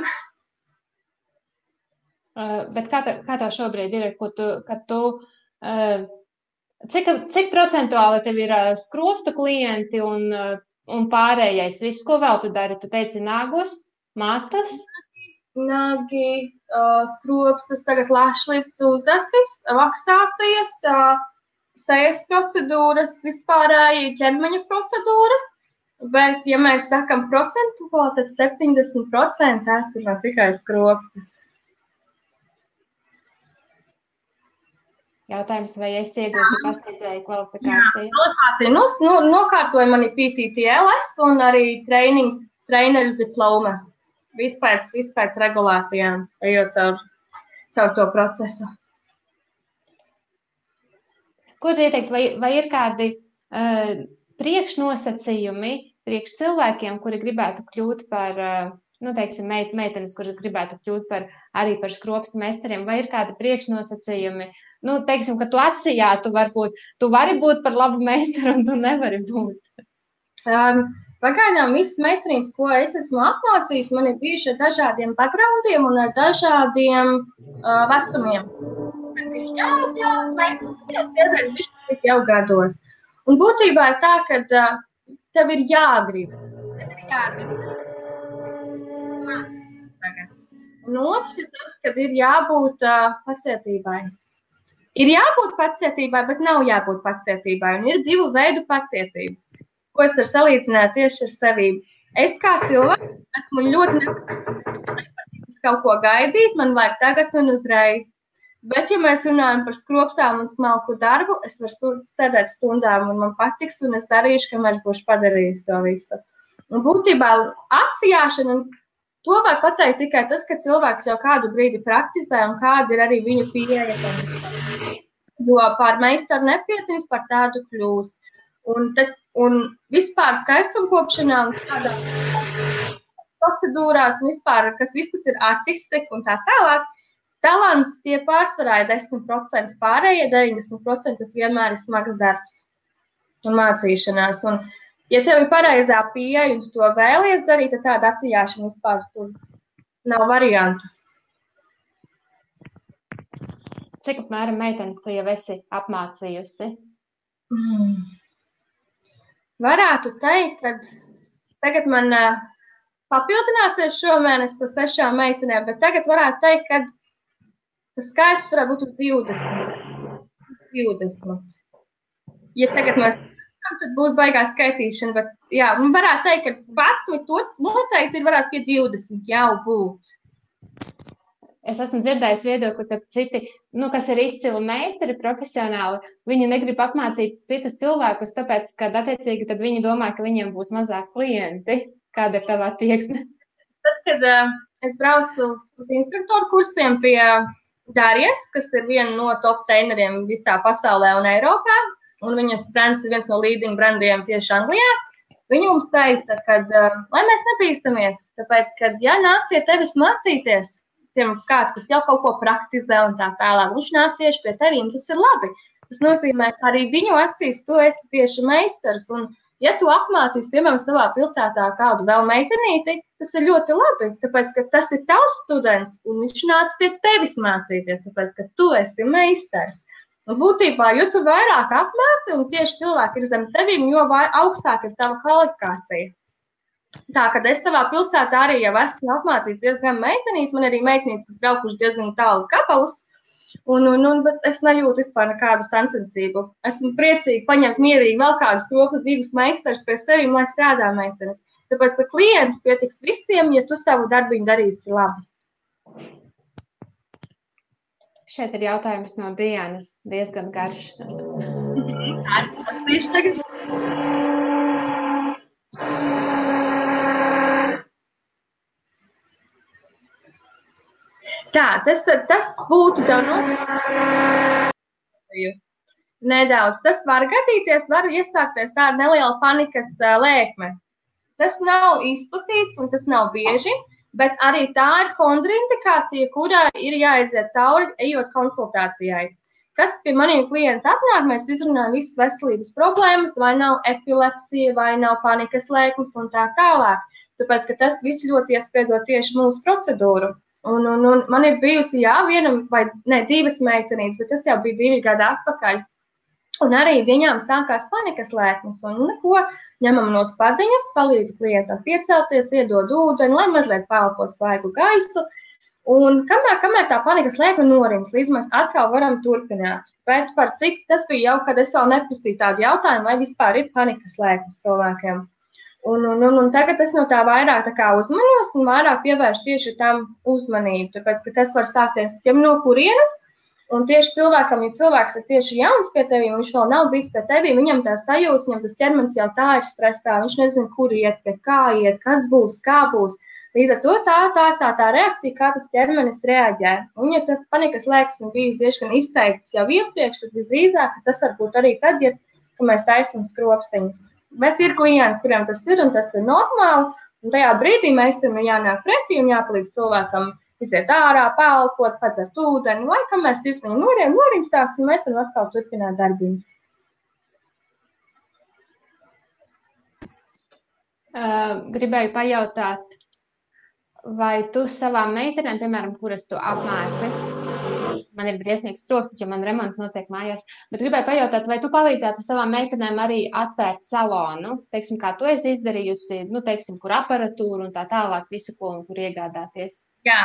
S1: Uh, bet kā, tā, kā tā šobrīd ir, ko tu, kad tu, uh, cik, cik procentuāli tev ir uh, skropstu klienti un, un pārējais viss, ko vēl tu dari? Tu teici nāgus, matus?
S2: Nagi, skropstas, tagad lašlifts uz acis, vaksācijas, uh, sejas procedūras, vispārēji ķermeņa procedūras. Bet, ja mēs sakam procentuāli, tad 70% tās ir tikai skropstas.
S1: Jautājums, vai es iegūstu pasniedzēju kvalifikāciju?
S2: Kvalifikāciju nu, nu, nokārtoju mani PTTLS un arī training, traineris diploma vispēc, vispēc regulācijām, ejot caur, caur to procesu.
S1: Ko tu ieteikt, vai, vai ir kādi uh, priekšnosacījumi priekš cilvēkiem, kuri gribētu kļūt par, uh, nu, teiksim, meit, meitenes, kuras gribētu kļūt par arī par skropstu meistariem, vai ir kādi priekšnosacījumi? Nu, teiksim, ka tu atsijā, tu varbūt, tu vari būt par labu meistaru un tu nevari būt.
S2: Um, Pagaidām visas meitenes, ko es esmu apmācījis, man ir bijuši ar dažādiem backgroundiem un ar dažādiem uh, vecumiem. Jaunas, jaunas meitenes, jau sievietes, viņš jau gados. Un būtībā ir tā, ka uh, tev ir jāgrib. Tev ir jāgrib. Un otrs ir tas, ka ir jābūt uh, pacietībai. Ir jābūt pacietībai, bet nav jābūt pacietībai. Un ir divu veidu pacietības ko es varu salīdzināt tieši ar sevi. Es kā cilvēks esmu ļoti nepatīkams kaut ko gaidīt, man vajag tagad un uzreiz. Bet, ja mēs runājam par skropstām un smalku darbu, es varu sēdēt stundām, un man patiks, un es darīšu, kamēr būšu padarījis to visu. Un būtībā atsijāšana, to var pateikt tikai tad, kad cilvēks jau kādu brīdi praktizē un kāda ir arī viņa pieeja. jo par meistaru nepieciņas par tādu kļūst. Un, te, un vispār skaistumkopšanā un tādā procedūrās, un vispār, kas viss, kas ir artistika un tā tālāk, talants tie pārsvarā ir 10%, pārējie 90% tas vienmēr ir smags darbs un mācīšanās. Un, ja tev ir pareizā pieeja un tu to vēlies darīt, tad tāda atsijāšana vispār tur nav variantu.
S1: Cik apmēram meitenes tu jau esi apmācījusi?
S2: Mm. Varētu teikt, ka tagad man papildināsies šomēnes pa sešām meitenēm, bet tagad varētu teikt, ka tas skaits varētu būt uz 20. 20. Ja tagad mēs tad būs baigā skaitīšana, bet jā, man varētu teikt, ka 11 to noteikti ir varētu pie 20 jau būt.
S1: Es esmu dzirdējis viedokli, ka citi, nu, kas ir izcili meistari, profesionāli, viņi negrib apmācīt citus cilvēkus, tāpēc, ka, attiecīgi, viņi domā, ka viņiem būs mazāk klienti. Kāda ir tava attieksme?
S2: Tad, kad uh, es braucu uz instruktoru kursiem pie Dārijas, kas ir viena no top treneriem visā pasaulē un Eiropā, un viņas brands ir viens no leading brandiem tieši Anglijā, Viņa mums teica, ka, uh, lai mēs nebīstamies, tāpēc, ka, ja nāk pie tevis mācīties, piemēram, kāds, kas jau kaut ko praktizē un tā tālāk, viņš nāk tieši pie tevīm, tas ir labi. Tas nozīmē, ka arī viņu acīs tu esi tieši meistars. Un, ja tu apmācīsi, piemēram, savā pilsētā kādu vēl meitenīti, tas ir ļoti labi, tāpēc, ka tas ir tavs students, un viņš nāca pie tevis mācīties, tāpēc, ka tu esi meistars. Un būtībā, jo tu vairāk apmāci, un tieši cilvēki ir zem tevīm, jo augstāka ir tava kvalifikācija. Tā kā es savā pilsētā arī jau esmu apmācījis diezgan meitenītes, man arī meitenītes, kas braukuši diezgan tālus gabalus. Un, un, un, es nejūtu vispār nekādu sensensību. Esmu priecīgi paņemt mierīgi vēl kādus rokas divus meistarus pie sevim, lai strādā meitenes. Tāpēc, ka klientu pietiks visiem, ja tu savu darbiņu darīsi labi.
S1: Šeit ir jautājums no Dienas, diezgan garš.
S2: Tā ir tieši tagad. Tā, tas, tas būtu tev no. Nedaudz. Tas var gadīties, var iestāties tāda neliela panikas lēkme. Tas nav izplatīts un tas nav bieži, bet arī tā ir kontraindikācija, kurā ir jāiziet cauri, ejot konsultācijai. Kad pie maniem klientiem atnāk, mēs izrunājam visas veselības problēmas, vai nav epilepsija, vai nav panikas lēkmes un tā tālāk. Tāpēc, ka tas viss ļoti iespēdo tieši mūsu procedūru. Un, un, un man ir bijusi, jā, viena vai ne, divas meitenītes, bet tas jau bija divi gadi atpakaļ. Un arī viņām sākās panikas lēkmes, un neko ņemam no spadiņas, palīdz klientam piecelties, iedod ūdeni, lai mazliet pelpo svaigu gaisu. Un kamēr, kamēr tā panikas lēkme norims, līdz mēs atkal varam turpināt. Bet par cik tas bija jau, kad es vēl neprasīju tādu jautājumu, vai vispār ir panikas lēkmes cilvēkiem. Un, un, un, un tagad es no tā vairāk tā uzmanos un vairāk pievēršu tieši tam uzmanību, tāpēc, ka tas var stāties tiem no kurienes. Un tieši cilvēkam, ja cilvēks ir tieši jauns pie tevis, viņš vēl nav bijis pie tevis, viņam tā sajūta, viņam tas ķermenis jau tā ir stresā, viņš nezina, kur iet, pie kā iet, kas būs, kā būs. Līdz ar to tā, tā, tā, tā reakcija, kā tas ķermenis reaģē. Un, ja tas panikas lēks un bijis diezgan izteikts jau iepriekš, tad visdrīzāk tas var būt arī tad, ja mēs taisam skropsteņus. Bet ir klienti, kuriem tas ir un tas ir normāli. Un tajā brīdī mēs tam jānāk pretī un jāpalīdz cilvēkam iziet ārā, pelkot, padzert ūdeni, lai kamēr sirsniņa noriem, norimstās, un mēs varam atkal turpināt darbiņu.
S1: Uh, gribēju pajautāt, vai tu savām meitenēm, piemēram, kuras tu apmāci, man ir briesmīgs troksnis, jo man remonts notiek mājās. Bet gribēju pajautāt, vai tu palīdzētu savām meitenēm arī atvērt salonu, teiksim, kā tu esi izdarījusi, nu, teiksim, kur aparatūru un tā tālāk, visu, ko un kur iegādāties?
S2: Jā,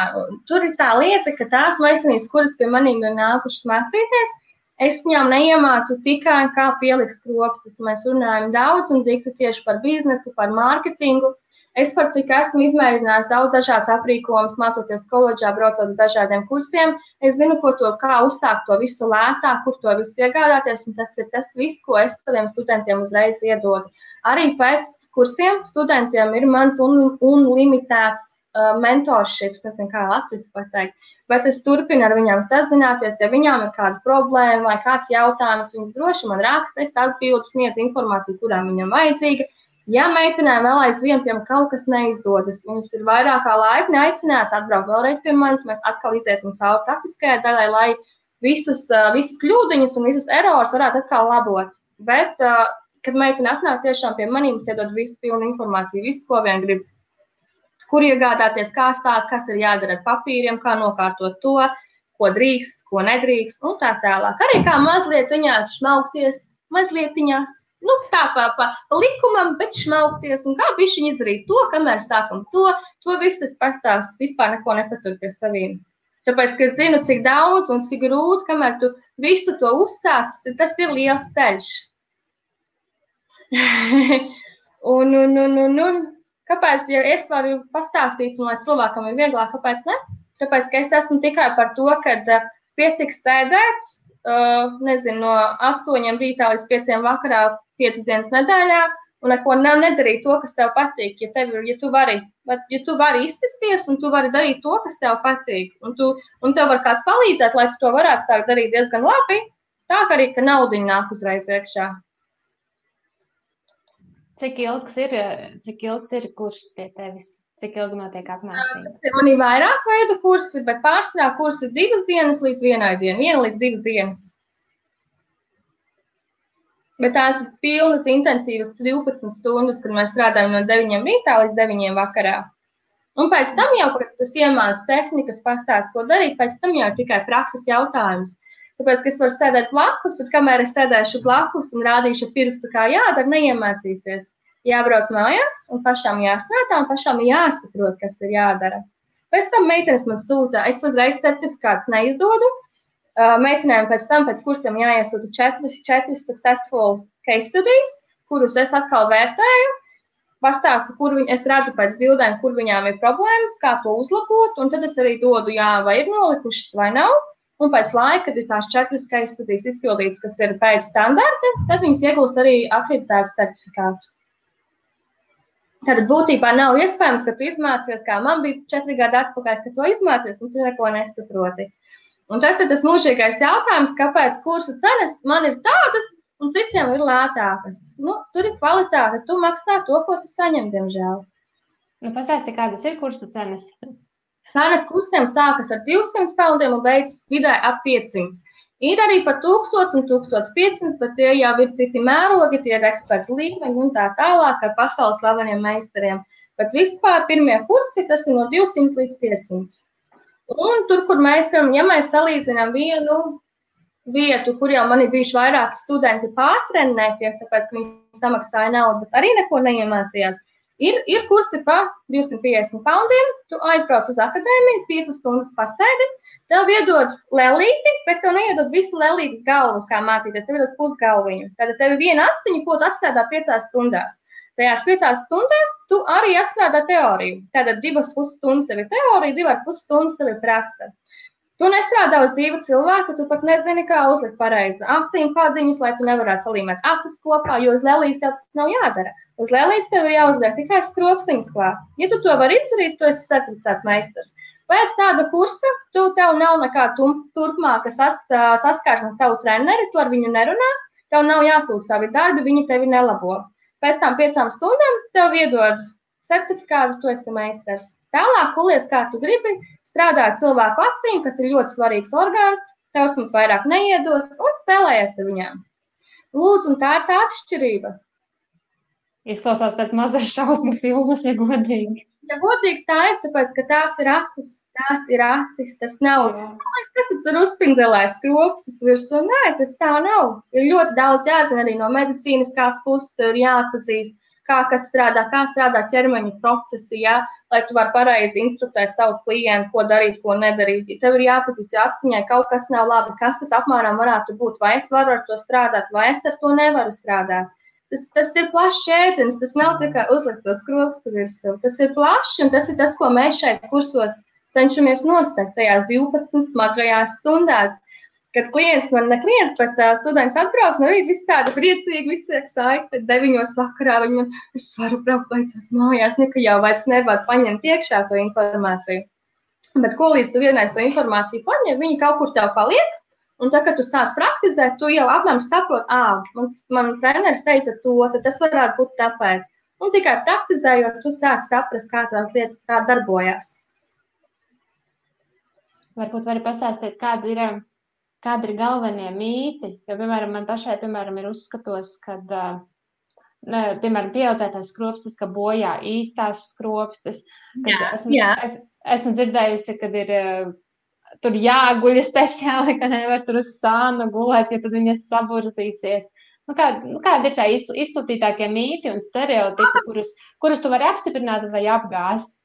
S2: tur ir tā lieta, ka tās meitenes, kuras pie maniem ir nākušas mācīties, es viņām neiemācu tikai kā pielikt skropstas. Mēs runājam daudz un dikti tieši par biznesu, par mārketingu. Es par cik esmu izmēģinājis daudz dažādas aprīkojumus, mācoties koledžā, braucot uz dažādiem kursiem, es zinu, ko to, kā uzsākt to visu lētāk, kur to visu iegādāties, un tas ir tas viss, ko es saviem studentiem uzreiz iedodu. Arī pēc kursiem studentiem ir mans un, un limitēts uh, mentorships, nezinu, kā latviešu pateikt. Bet es turpinu ar viņām sazināties, ja viņām ir kāda problēma vai kāds jautājums, viņas droši man raksta, es atbildu, sniedzu informāciju, kurām viņam vajadzīga. Ja meitenēm vēl aizvien, piemēram, kaut kas neizdodas, viņas ir vairāk kā laipni aicināts atbraukt vēlreiz pie manis, mēs atkal iziesim cauri praktiskajai daļai, lai visus, visas kļūdiņas un visus erorus varētu atkal labot. Bet, kad meitene atnāk tiešām pie maniem, es iedod visu pilnu informāciju, visu, ko vien grib. Kur iegādāties, kā sākt, kas ir jādara ar papīriem, kā nokārtot to, ko drīkst, ko nedrīkst, un tā tālāk. Arī kā mazliet viņās šmaukties, mazliet viņās, nu, tā pa, pa, pa likumam, bet šmaukties, un kā bišķiņi izdarīt to, kamēr sākam to, to visu es pastāstu, vispār neko nepatur pie saviem. Tāpēc, ka es zinu, cik daudz un cik grūti, kamēr tu visu to uzsāsi, tas ir liels ceļš. un, un, un, un, un, kāpēc, ja es varu pastāstīt, un lai cilvēkam ir vieglāk, kāpēc ne? Tāpēc, ka es esmu tikai par to, ka uh, pietiks sēdēt, nezinu, no astoņiem rītā līdz pieciem vakarā, piecas dienas nedēļā, un neko nedarīt to, kas tev patīk. Ja, tev, ja, tu vari, ja tu vari izsisties un tu vari darīt to, kas tev patīk, un, tu, un tev var kāds palīdzēt, lai tu to varētu sākt darīt diezgan labi, tā ka arī, ka naudiņa nāk uzreiz iekšā.
S1: Cik ilgs ir, cik ilgs ir kurs pie tevis? Cik ilgi notiek apmācība?
S2: Man ir vairāk veidu kursi, bet pārsvarā kursi ir divas dienas līdz vienai dienai, viena līdz divas dienas. Bet tās ir pilnas intensīvas 12 stundas, kad mēs strādājam no 9 rītā līdz 9 vakarā. Un pēc tam jau, kad tas iemācās tehnikas, pastāst, ko darīt, pēc tam jau ir tikai prakses jautājums. Tāpēc, ka es varu sēdēt blakus, bet kamēr es sēdēšu blakus un rādīšu pirkstu, kā jādara, neiemācīsies. Jābrauc mājās, un pašām jāstrādā, un pašām jāsaprot, kas ir jādara. Pēc tam meitenes man sūta, es uzreiz certifikātus neizdodu, meitenēm pēc tam, pēc kursiem jāiesūta četras, četras successful case studies, kurus es atkal vērtēju, pastāstu, kur viņi, es redzu pēc bildēm, kur viņām ir problēmas, kā to uzlabot, un tad es arī dodu, jā, vai ir nolikušas vai nav. Un pēc laika, kad ir tās četras studijas izpildītas, kas ir pēc standarta, tad viņas iegūst arī akreditētu certifikātu. Tad būtībā nav iespējams, ka tu izmācies, kā man bija četri gadi atpakaļ, ka to izmācies un tu neko nesaproti. Un tas ir tas mūžīgais jautājums, kāpēc kursu cenas man ir tādas un citiem ir lētākas. Nu, tur ir kvalitāte, tu maksā to, ko tu saņem, diemžēl.
S1: Nu, pastāsti, kādas ir kursu cenas?
S2: Cenas kursiem sākas ar 200 poundiem un beidzas vidē ap 500. Ir arī par 1000 un 1500, bet tie jau ir citi mērogi, tie ir eksperti līmeņi un tā tālāk ar pasaules slaveniem meistariem. Bet vispār pirmie kursi tas ir no 200 līdz 500. Un tur, kur mēs, piemēram, ja mēs salīdzinām vienu vietu, kur jau man ir bijuši vairāki studenti pārtrenēties, tāpēc, viņi samaksāja naudu, bet arī neko neiemācījās. Ir, ir kursi pa 250 poundiem, tu aizbrauc uz akadēmiju, 5 stundas pasēdi, tev iedod lelīti, bet tev neiedod visu lelītes galvas, kā mācīties, tev iedod pusgalviņu. Tātad tev ir viena astiņa, ko tu atstrādā 5 stundās. Tajās piecās stundās tu arī atstrādā teoriju. Tātad divas pusstundas tev ir teorija, divas pusstundas tev ir praksa. Tu nestrādā uz dzīvu cilvēku, tu pat nezini, kā uzlikt pareizi acīm padiņus, lai tu nevarētu salīmēt acis kopā, jo uz lelijas tev tas nav jādara. Uz lelijas tev ir jāuzliek tikai skropstiņas klāt. Ja tu to vari izdarīt, tu esi certificēts meistars. Pēc tāda kursa tu tev nav nekāda turpmāka sas, saskarsme ar tavu treneri, tu ar viņu nerunā, tev nav jāsūta savi darbi, viņi tevi nelabo. Pēc tam piecām stundām tev iedod certifikātu, tu esi meistars. Tālāk, kulies kā tu gribi, strādā ar cilvēku acīm, kas ir ļoti svarīgs orgāns, tevs mums vairāk neiedos un spēlējies ar viņām. Lūdzu, un tā ir tā atšķirība.
S1: Izklausās pēc mazas šausmu filmas, ja godīgi.
S2: Ja godīgi tā ir, tāpēc, ka tās ir acis, tās ir acis, tas nav. Liekas, kas tur uzpindzelēs skropsas virsū? Nē, tas tā nav. Ir ļoti daudz jāzina arī no medicīniskās puses, tur jāatpazīst, kā kas strādā, kā strādā ķermeņa procesi, jā, lai tu vari pareizi instruktēt savu klientu, ko darīt, ko nedarīt. Tev ir jāpazīst, atziņai kaut kas nav labi, kas tas apmēram varētu būt, vai es varu ar to strādāt, vai es ar to nevaru strādāt. Tas, tas ir plašs jēdziens, tas nav tikai uzlikt to skropstu virsū. Tas ir plašs, un tas ir tas, ko mēs šeit kursos cenšamies nostāt tajās 12 smagajās stundās. kad klients man ne klients, bet uh, students atbrauc no rīta, viss tāda priecīga, viss ir saikta, tad deviņos vakarā viņi man, es varu braukt beidzot mājās, nekā jau vairs nevar paņemt iekšā to informāciju. Bet ko līdz tu vienreiz to informāciju paņem, viņi kaut kur tev paliek, un tad, kad tu sāc praktizēt, tu jau apmēram saproti, ā, man, man treneris teica to, tad tas varētu būt tāpēc. Un tikai praktizējot, tu sāc saprast, kā tās lietas kā darbojās.
S1: Varbūt vari pastāstīt, kāda ir kādi ir galvenie mīti. Jo, piemēram, man pašai, piemēram, ir uzskatos, ka, piemēram, pieaudzētās skropstas, ka bojā īstās skropstas.
S2: Jā,
S1: esmu,
S2: jā.
S1: Es, esmu dzirdējusi, ka ir tur jāguļ speciāli, ka nevar tur uz sānu gulēt, jo tad viņas saburzīsies. Nu, kā, nu, kāda ir tā izplatītākie mīti un stereotipi, kurus, kurus tu vari apstiprināt vai apgāzt?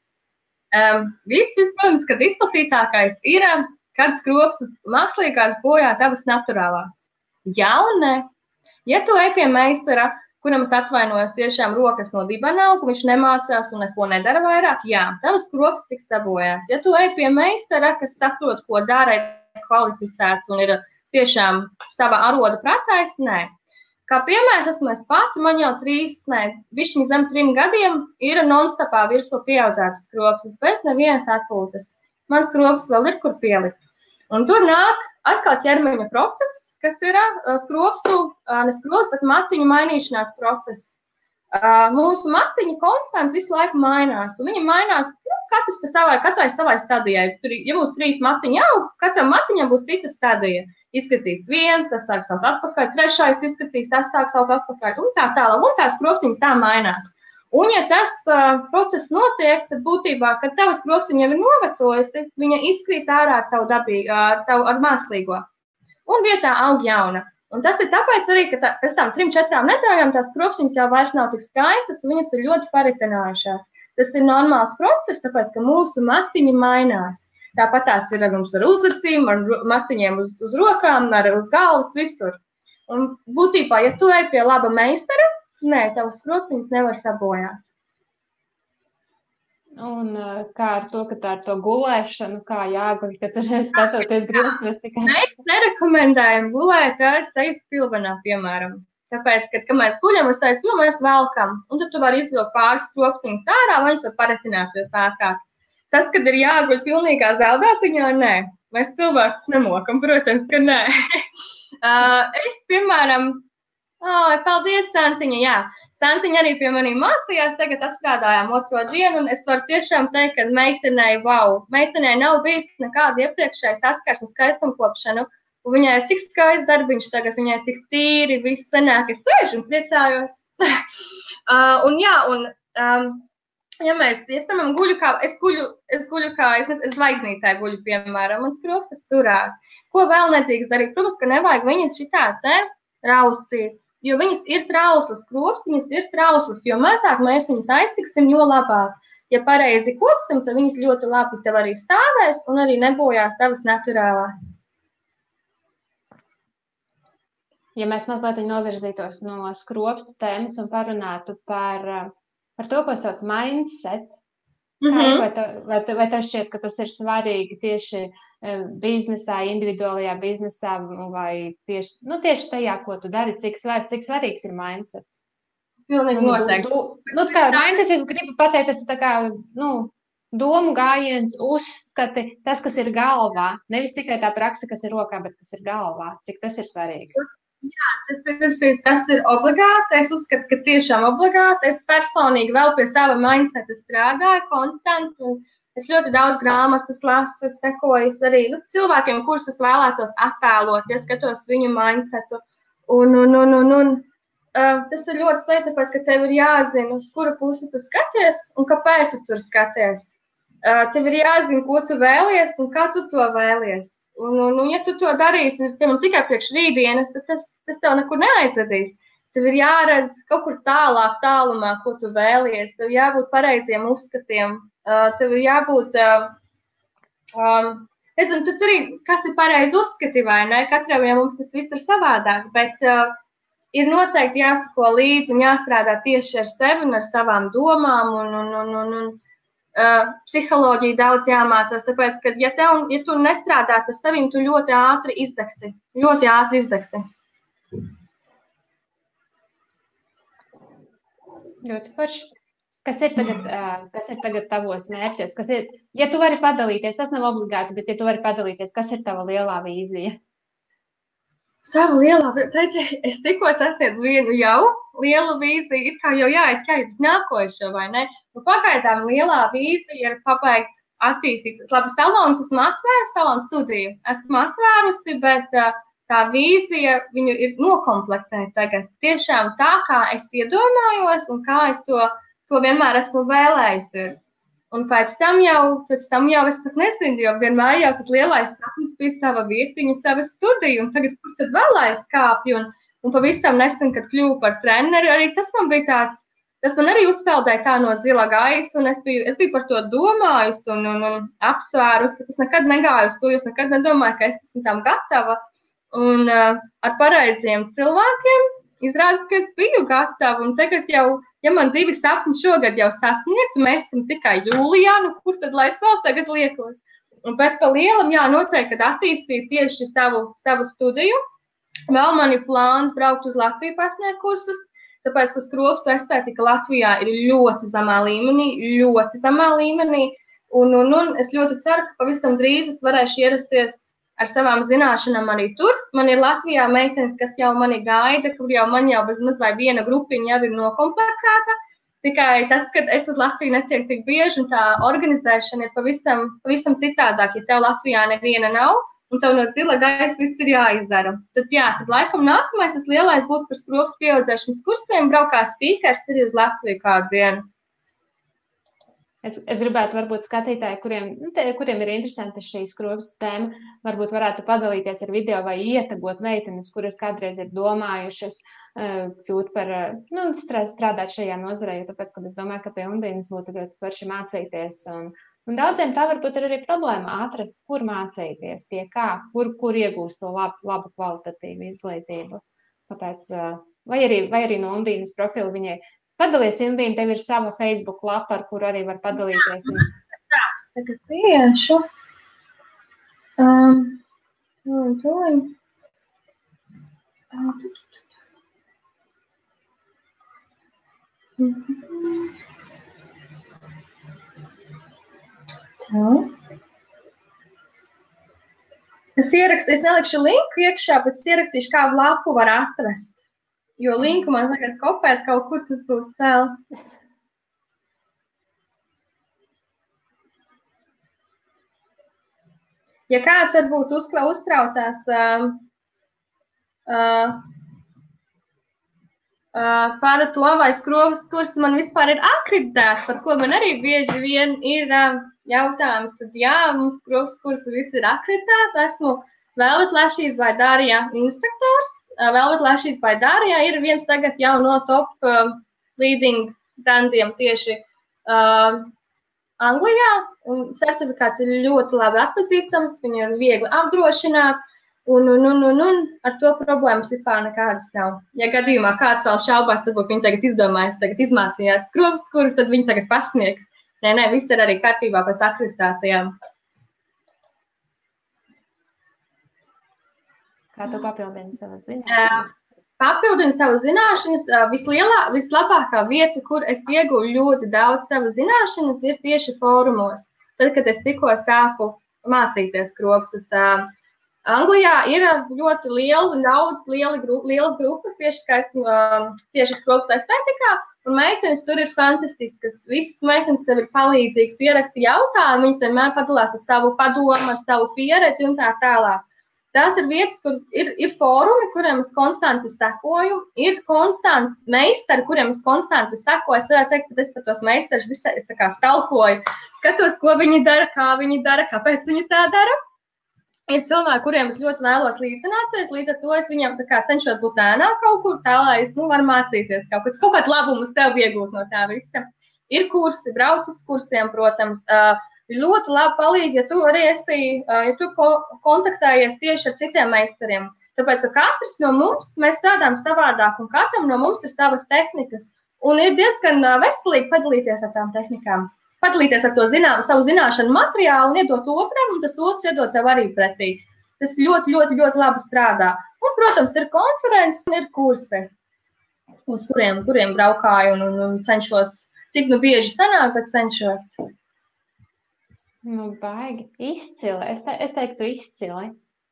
S2: Um, viss, protams, kad izplatītākais ir kad skropstas mākslīgās bojā tavas naturālās. Jā un nē. Ja tu ej pie meistara, kuram es atvainojos tiešām rokas no dibena, ka viņš nemācās un neko nedara vairāk, jā, tavas skropstas tiks sabojās. Ja tu ej pie meistara, kas saprot, ko dara, ir kvalificēts un ir tiešām sava aroda pratais, nē. Kā piemērs esmu es pati, man jau trīs, nē, višķiņi zem trim gadiem ir non-stopā virsū pieaudzētas skropstas, bez nevienas atpūtas mans skrops vēl ir kur pielikt. Un tur nāk atkal ķermeņa process, kas ir skropstu, ne skrops, bet matiņu mainīšanās process. Mūsu maciņi konstanti visu laiku mainās, un viņi mainās nu, katrs pa savai, katrai savai stadijai. Tur, ja mums trīs matiņi aug, katram matiņam būs cita stadija. Izskatīs viens, tas sāk saut atpakaļ, trešais izskatīs, tas sāk saut atpakaļ, un tā tālāk, un tās skropstiņas tā mainās. Un, ja tas uh, process notiek, tad būtībā, kad tavs kropstiņa jau ir novecojusi, viņa izkrīt ārā ar tavu dabīgu, ar tavu ar mākslīgo. Un vietā aug jauna. Un tas ir tāpēc arī, ka tā, pēc tam trim, četrām nedēļām tās kropstiņas jau vairs nav tik skaistas, un viņas ir ļoti paritinājušās. Tas ir normāls process, tāpēc, ka mūsu matiņi mainās. Tāpat tās ir ar mums ar uzacīm, ar matiņiem uz, uz rokām, ar uz galvas, visur. Un būtībā, ja tu ej pie laba meistara, Nē, tavas skropstiņas nevar sabojāt.
S1: Un kā ar to, ka tā ar to gulēšanu, kā jāguļ, ka tur skatoties grūstos tikai.
S2: Mēs nerekomendējam gulēt ar sejas pilvenā, piemēram. Tāpēc, kad, kad mēs guļam uz sejas pilvenā, mēs velkam, un tad tu vari izvilkt pāris skropstiņas ārā, vai viņas var paretināties ātrāk. Tas, kad ir jāguļ pilnīgā zeltātiņā, nē. Mēs cilvēkus nemokam, protams, ka nē. es, piemēram, Oh, paldies, Santiņa! Jā, Santiņa arī pie maniem mācījās, tagad atstrādājām otro dienu, un es varu tiešām teikt, ka meitenei, wow, meitenei nav bijis nekāda iepriekšēja saskarsme skaistumkopšanu, un viņai ir tik skaists darbiņš tagad, viņai ir tik tīri, viss senāk, es sēžu un priecājos. uh, un jā, un, um, ja mēs, es, piemēram, guļu kā, es guļu, es guļu kā, es, es zvaigznītē guļu, piemēram, un skropstas turās. Ko vēl nedrīkst darīt? Protams, ka nevajag viņas šitā te raustītas, jo viņas ir trauslas, kropstiņas ir trauslas, jo mazāk mēs viņas aiztiksim, jo labāk. Ja pareizi kopsim, tad viņas ļoti labi tev arī stāvēs un arī nebojās tavas naturālās.
S1: Ja mēs mazliet novirzītos no skropstu tēmas un parunātu par, par to, ko sauc mindset, Mm -hmm. vai, tev, vai, tev, vai tev šķiet, ka tas ir svarīgi tieši biznesā, individuālajā biznesā, vai tieši, nu, tieši tajā, ko tu dari, cik, svar, cik svarīgs ir mindsets?
S2: Pilnīgi nu, noteikti.
S1: Du, du, nu, kā mindsets, es gribu pateikt, tas ir tā kā, nu, domu gājiens, uzskati, tas, kas ir galvā, nevis tikai tā praksa, kas ir rokā, bet kas ir galvā, cik tas ir svarīgs.
S2: Jā, tas, tas, ir, tas ir obligāti. Es uzskatu, ka tiešām obligāti. Es personīgi vēl pie sava mindseta strādāju konstanti. Es ļoti daudz grāmatas lasu, es sekoju arī nu, cilvēkiem, kurus es vēlētos attēlot, ja skatos viņu mindsetu. Un, un, un, un, un, uh, tas ir ļoti svarīgi, tāpēc, ka tev ir jāzina, uz kuru pusi tu skaties un kāpēc tu tur skaties. Uh, tev ir jāzina, ko tu vēlies un kā tu to vēlies. Un, un, un ja tu to darīsi piemēram, tikai priekš rītdienas, tad tas, tas tev nekur neaizvedīs. Tev ir jāredz kaut kur tālāk, tālumā, ko tu vēlies. Tev jābūt pareiziem uzskatiem. Uh, tev ir jābūt. Uh, um, nezinu, tas arī, kas ir pareizi uzskati, vai ne? Katram jau mums tas viss ir savādāk. Bet uh, ir noteikti jāsako līdzi un jāstrādā tieši ar sevi un ar savām domām. Un, un, un, un, un, uh, psiholoģija daudz jāmācās, tāpēc, ka, ja, tev, ja tu nestrādās ar saviem, tu ļoti ātri izdegsi. Ļoti ātri izdegsi.
S1: Ļoti forši. Kas ir tagad, uh, kas ir tagad tavos mērķos? Kas ir, ja tu vari padalīties, tas nav obligāti, bet ja tu vari padalīties, kas ir tava lielā vīzija?
S2: Savu lielā, redzi, es tikko sasniedzu vienu jau lielu vīziju, it kā jau ķēt uz nākošo, vai ne? Nu, pagaidām lielā vīzija ir pabeigt attīstīt. Labi, salons esmu atvērusi, salonu studiju esmu atvērusi, bet uh, tā vīzija viņu ir nokomplektēta tagad. Tiešām tā, kā es iedomājos un kā es to, to vienmēr esmu vēlējusies. Un pēc tam jau, pēc tam jau es pat nezinu, jo vienmēr jau tas lielais sapnis bija sava vietiņa, sava studija, un tagad kur tad vēl aizkāpju, un, un pavisam nesen, kad kļuvu par treneri, arī tas man bija tāds, tas man arī uzpeldēja tā no zila gaisa, un es biju, es biju par to domājus un, un, un apsvērus, ka tas nekad negāju uz to, jo es nekad nedomāju, ka es esmu tam gatava. Un uh, ar pareiziem cilvēkiem izrādās, ka es biju gatava, un tagad jau ja man divi sapņi šogad jau sasniegtu, mēs esam tikai jūlijā, nu kur tad lai es vēl tagad liekos? Un pēc pa lielam, jā, noteikti, kad attīstīt tieši savu, savu studiju, vēl man ir plāns braukt uz Latviju pasniegt kursus, tāpēc, ka skropstu estētika Latvijā ir ļoti zemā līmenī, ļoti zemā līmenī, un, un, un es ļoti ceru, ka pavisam drīz es varēšu ierasties ar savām zināšanām arī tur. Man ir Latvijā meitenes, kas jau mani gaida, kur jau man jau bez maz vai viena grupiņa jau ir nokomplektēta. Tikai tas, ka es uz Latviju netieku tik bieži, un tā organizēšana ir pavisam, pavisam citādāk, ja tev Latvijā neviena nav, un tev no zila gaisa viss ir jāizdara. Tad, jā, tad laikam nākamais tas lielais būtu par skropas pieaudzēšanas kursiem, braukās speakers arī uz Latviju kādu dienu.
S1: Es, es gribētu, varbūt, skatītāji, kuriem, nu, te, kuriem ir interesanta šī skropas tēma, varbūt varētu padalīties ar video vai ietegot meitenes, kuras kādreiz ir domājušas uh, kļūt par, uh, nu, strādāt šajā nozarē, jo tāpēc, ka es domāju, ka pie Undīnas būtu ļoti forši mācīties. Un, un daudziem tā varbūt ir arī problēma atrast, kur mācīties, pie kā, kur, kur iegūst to labu, labu kvalitatīvu izglītību. Tāpēc, uh, vai arī, vai arī no Undīnas profila viņai Padalies, Indīna, tev ir sava Facebook lapa, ar kuru arī var padalīties.
S2: Tā, tagad tiešu. Um, to, to. Tā. Tas ieraksts, es nelikšu linku iekšā, bet es ierakstīšu, kā lapu var atrast. Jo linku man tagad kopēt kaut kur tas būs vēl. Ja kāds varbūt uzkla, uztraucās uh, uh, uh, par to, vai skrovas kurs man vispār ir akreditēts, par ko man arī bieži vien ir uh, jautājumi, tad jā, mums skrovas kurs viss ir akreditēts. Esmu Velvet Lashīs vai Dārija instruktors. Velvet Lashes vai Dārijā ir viens tagad jau no top uh, leading brandiem tieši uh, Anglijā, un certifikāts ir ļoti labi atpazīstams, viņu ir viegli apdrošināt, un, un, un, un, un ar to problēmas vispār nekādas nav. Ja gadījumā kāds vēl šaubās, tad viņi tagad izdomājas, tagad izmācījās skrovus, kurus tad viņi tagad pasniegs. Nē, nē, viss ir arī kārtībā pēc akreditācijām.
S1: Kā tu papildini savas zināšanas?
S2: Papildinu savas zināšanas. Vislielā, vislabākā vieta, kur es ieguvu ļoti daudz savas zināšanas, ir tieši fórumos. Tad, kad es tikko sāku mācīties kropstus, Anglijā ir ļoti liela, daudz lieli, gru, lielas grupas tieši, kā esmu tieši kropstu estētikā, un meitenes tur ir fantastiskas. Visas meitenes tev ir palīdzīgas, tu ieraksti jautājumu, viņas vienmēr padalās ar savu padomu, ar savu pieredzi un tā tālāk. Tās ir vietas, kur ir, ir fórumi, kuriem es konstanti sekoju, ir konstanti meistari, kuriem es konstanti sekoju. Es varētu teikt, ka es pat tos meistarus kā stalkoju, skatos, ko viņi dara, kā viņi dara, kāpēc viņi tā dara. Ir cilvēki, kuriem es ļoti vēlos līdzināties, līdz ar to es viņiem cenšos būt ēnā kaut kur tā, lai es nu, varu mācīties kaut, kaut, kaut kādu labumu sev iegūt no tā visa. Ir kursi, brauc uz kursiem, protams. Uh, ļoti labi palīdz, ja tu arī esi, ja tu kontaktējies tieši ar citiem meistariem. Tāpēc, ka katrs no mums, mēs strādājam savādāk, un katram no mums ir savas tehnikas, un ir diezgan veselīgi padalīties ar tām tehnikām. padalīties ar to zinām, savu zināšanu materiālu un iedot otram, un tas otrs iedot tev arī pretī. Tas ļoti, ļoti, ļoti labi strādā. Un, protams, ir konferences un ir kursi, uz kuriem, kuriem braukāju un, un, un cenšos, cik nu bieži sanāk, bet cenšos.
S1: Nu, baigi. Izcili. Es, te, es teiktu, izcili.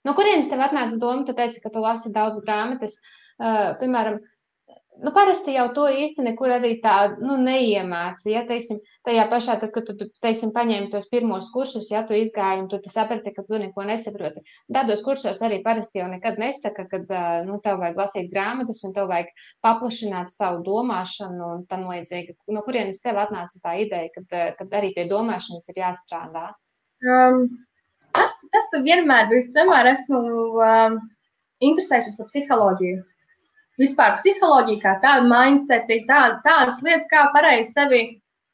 S1: No kurienes tev atnāca doma? Tu teici, ka tu lasi daudz grāmatas. Uh, piemēram, Nu, parasti jau to īsti nekur arī tā, nu, neiemāci, ja, teiksim, tajā pašā, tad, kad tu, tu teiksim, paņēmi tos pirmos kursus, ja, tu izgāji un tu saprati, ka tu neko nesaproti. Tādos kursos arī parasti jau nekad nesaka, ka, nu, tev vajag lasīt grāmatas un tev vajag paplašināt savu domāšanu un tam līdzīgi. No kurienes tev atnāca tā ideja, kad, kad arī pie domāšanas ir jāstrādā?
S2: Um, tas, tas vienmēr bijis, vienmēr esmu um, interesējusies par psiholoģiju vispār psiholoģija, kā tāda mindset, tā, tādas lietas, kā pareizi sevi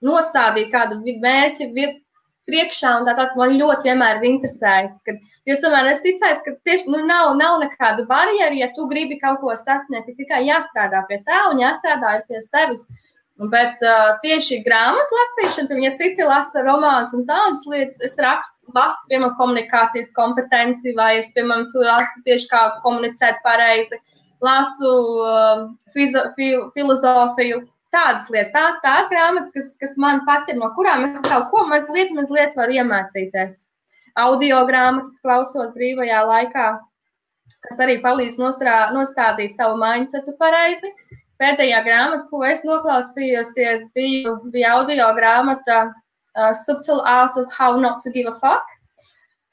S2: nostādīt, kādu mērķi priekšā, tā tā man ļoti vienmēr ir interesējis. Kad, jo es vienmēr esmu ticējis, ka tieši nu, nav, nav nekādu barjeru, ja tu gribi kaut ko sasniegt, tikai jāstrādā pie tā un jāstrādā pie sevis. Bet uh, tieši grāmatu lasīšana, ja citi lasa romānus un tādas lietas, es rakstu, lasu, piemēram, komunikācijas kompetenci, vai es, piemēram, tur lasu tieši kā komunicēt pareizi. Uh, lasu uh, fizo, fi, filozofiju, tādas lietas. Tās tās grāmatas, kas, kas man patīk, no kurām es kaut ko mazliet, mazliet varu iemācīties. Audio grāmatas klausos brīvajā laikā, kas arī palīdz nostrā, nostādīt savu mindsetu pareizi. Pēdējā grāmata, ko es noklausījos, bija, bija audio grāmata uh, Subtle Art of How Not to Give a Fuck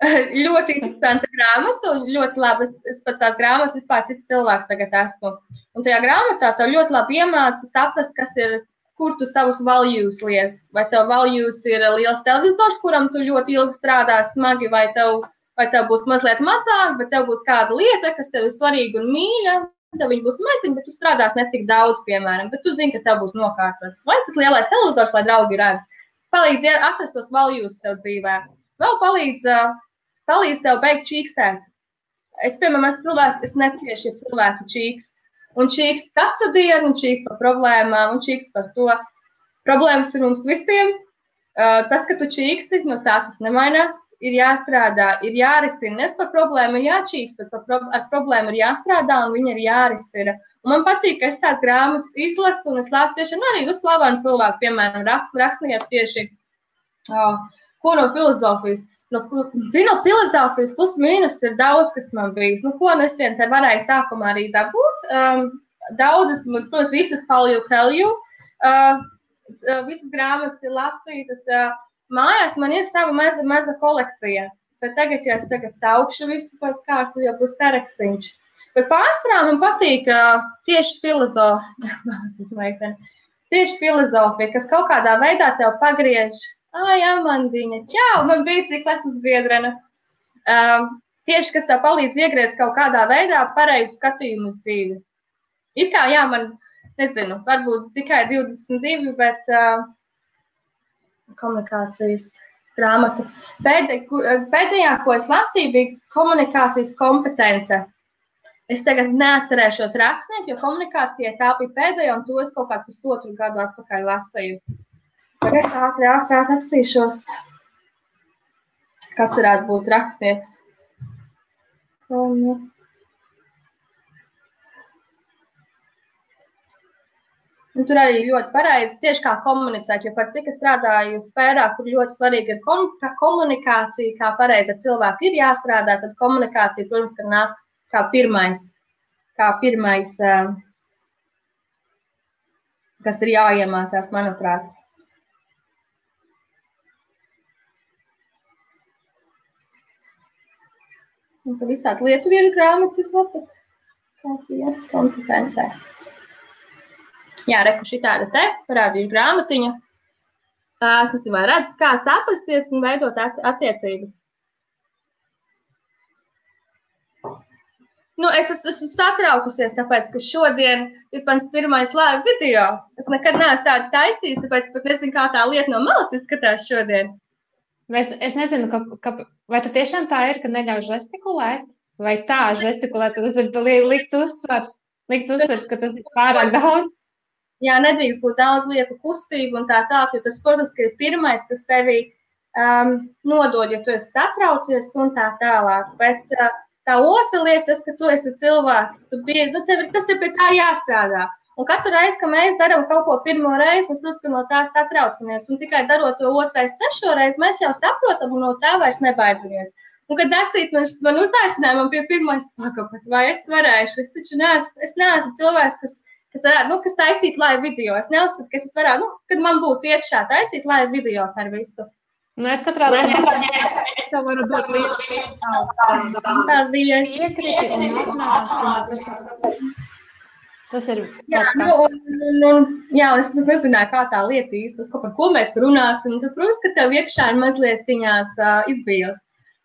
S2: ļoti interesanta grāmata un ļoti labi. Es, es pēc tās grāmatas vispār cits cilvēks tagad esmu. Un tajā grāmatā tev ļoti labi iemāca saprast, kas ir, kur tu savus values lietas. Vai tev values ir liels televizors, kuram tu ļoti ilgi strādā smagi, vai tev, vai tev būs mazliet mazāk, bet tev būs kāda lieta, kas tev ir svarīga un mīļa. Tev viņi būs maziņi, bet tu strādās ne tik daudz, piemēram, bet tu zini, ka tev būs nokārtots. Vai tas lielais televizors, lai draugi redz, palīdz atrast tos values sev dzīvē. Vēl palīdz uh, palīdz tev beigt čīkstēt. Es, piemēram, esmu cilvēks, es neciešu, ja cilvēku čīkst. Un čīkst katru dienu, un čīkst par problēmām, un čīkst par to. Problēmas ir mums visiem. Uh, tas, ka tu čīksti, no tā tas nemainās. Ir jāstrādā, ir jārisina. Nes par problēmu ir jāčīkst, bet pro ar problēmu ir jāstrādā, un viņa ir jārisina. Un man patīk, ka es tās grāmatas izlasu, un es lasu tieši nu, arī slavenu cilvēku, piemēram, rakst, rakstnieks tieši, uh, ko no filozofijas Nu, Vino filozofijas plus mīnus ir daudz, kas man bijis. Nu, ko nu es vien te varēju sākumā arī dabūt. Um, daudzas, protams, visas Pauļu Helju, uh, visas grāmatas ir lasītas. Uh, mājās man ir sava maza, maza kolekcija. Bet tagad, ja es tagad saukšu visu pēc kārtas, jau būs sarakstīņš. Bet pārsvarā man patīk uh, tieši filozofija, tieši filozofija, kas kaut kādā veidā tev pagriež Ai, Amandiņa, čau, man bija klases biedrene. Um, tieši, kas tev palīdz iegriezt kaut kādā veidā pareizu skatījumu uz dzīvi. It kā, jā, man, nezinu, varbūt tikai 22, bet uh, komunikācijas grāmatu. Pēdē, pēdējā, ko es lasīju, bija komunikācijas kompetence. Es tagad neatcerēšos rakstnieku, jo komunikācija tā bija pēdējā, un to es kaut kādu pusotru gadu atpakaļ lasīju. Tagad ātri, ātri aprakstīšos, kas varētu būt rakstnieks. Un, Un tur arī ļoti pareizi tieši kā komunicēt, jo par cik es strādāju sfērā, kur ļoti svarīga ir kom komunikācija, kā pareizi ar cilvēku ir jāstrādā, tad komunikācija, protams, ka nāk kā pirmais, kā pirmais, kas ir jāiemācās, manuprāt. Un tad visādi lietuviešu grāmatas es varu pat ies kompetencē. Jā, reku šī tāda te, parādīšu grāmatiņu. Es nezinu, vai redzat, kā saprasties un veidot attiecības. Nu, es esmu, esmu satraukusies, tāpēc, ka šodien ir pats pirmais live video. Es nekad neesmu tāds taisījis, tāpēc pat nezinu, kā tā lieta no malas izskatās šodien.
S1: Es, es nezinu, ka, ka, vai tā tiešām tā ir, ka neļauj žestikulēt, vai tā žestikulēt, tas ir li, likts uzsvars, likts uzsvars, ka tas ir pārāk daudz.
S2: jā, nedrīkst būt daudz lieku kustību un tā tālāk, jo tas, protams, ir pirmais, kas tevi um, nodod, ja tu esi satraucies un tā tālāk. Bet uh, tā otra lieta, tas, ka tu esi cilvēks, tu biji, nu, tev, tas ir pie tā jāstrādā. Un katru reizi, kad mēs darām kaut ko pirmo reizi, mēs, protams, no tā satraucamies. Un tikai darot to otrais, trešo reizi, mēs jau saprotam un no tā vairs nebaidamies. Un, kad Dacīt man, man uzaicināja, man bija pirmais pakāpet, vai es varēšu, es taču neesmu, es neesmu cilvēks, kas, kas varētu, nu, kas taisīt live video. Es neuzskatu, ka es varētu, nu, kad man būtu iekšā taisīt live video par visu.
S1: Nu, es katrā ziņā tev varu dot lielu
S2: paldies.
S1: Piekriti un atnāc. Tas ir
S2: jā, nu, un, un, un, jā, es, es nezināju, kā tā lieta īsti, par ko mēs runāsim. Tad, protams, ka tev iekšā ir mazliet ciņās uh, izbijos.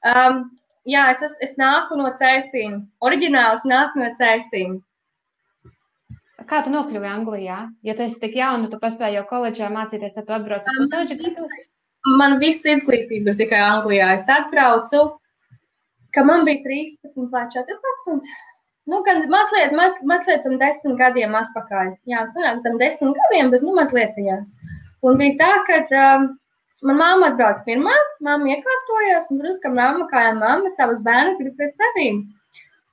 S2: Um, jā, es, es, es nāku no cēsīm. Oriģināls nāk no cēsīm.
S1: Kā tu nokļuvi Anglijā? Ja tu esi tik jauna, tu paspēji jau koledžā mācīties, tad tu atbrauc uz pusauģi gadus?
S2: Man visa izglītība ir tikai Anglijā. Es atbraucu, ka man bija 13 vai 14. Nu, gan mazliet, maz, mazliet zem desmit gadiem atpakaļ. Jā, sanāk zem desmit gadiem, bet nu mazliet tajās. Un bija tā, ka um, man māma atbrauc pirmā, māma iekārtojās, un, protams, ka mamma, kā jau mamma, savas bērnas grib pie sevīm.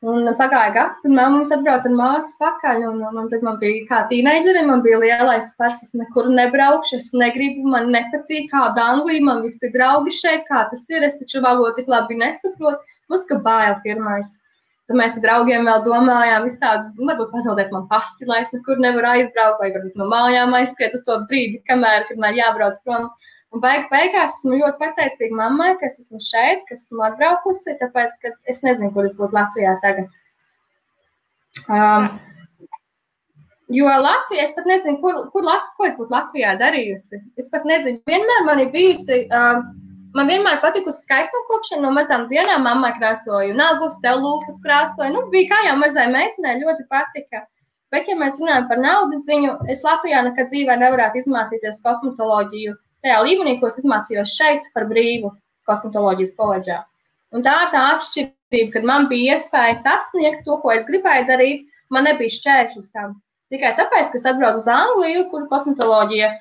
S2: Un pagāja gads, un mamma mums atbrauca ar māsu pakaļ, un, un tad man bija kā tīneidžerim, man bija lielais spars, es nekur nebraukšu, es negribu, man nepatīk, kāda Anglija, man visi draugi šeit, kā tas ir, es taču valodu tik labi nesaprotu, mums ka bail pirmais. Tad mēs ar draugiem vēl domājām, visādus, nu, varbūt pazaudēt man pasi, lai es nekur nevaru aizbraukt, vai varbūt no mājām aizskriet uz to brīdi, kamēr, kad man jābrauc prom. Un beig, beigās esmu ļoti pateicīga mammai, ka es esmu šeit, ka esmu atbraukusi, tāpēc, ka es nezinu, kur es būtu Latvijā tagad. Um, jo Latvijā, es pat nezinu, kur, kur Latvijā, ko es būtu Latvijā darījusi. Es pat nezinu, vienmēr man ir bijusi. Um, Man vienmēr patikusi skaistumkopšana no mazām dienām. Mamma krāsoja nagus, sev lūpas krāsoja. Nu, bija kā jau mazai meitenei ļoti patika. Bet, ja mēs runājam par naudas ziņu, es Latvijā nekad dzīvē nevarētu izmācīties kosmetoloģiju tajā līmenī, ko es izmācījos šeit par brīvu kosmetoloģijas koledžā. Un tā ir tā atšķirība, kad man bija iespēja sasniegt to, ko es gribēju darīt, man nebija šķēršļus tam. Tikai tāpēc, ka es atbraucu uz Angliju, kur kosmetoloģija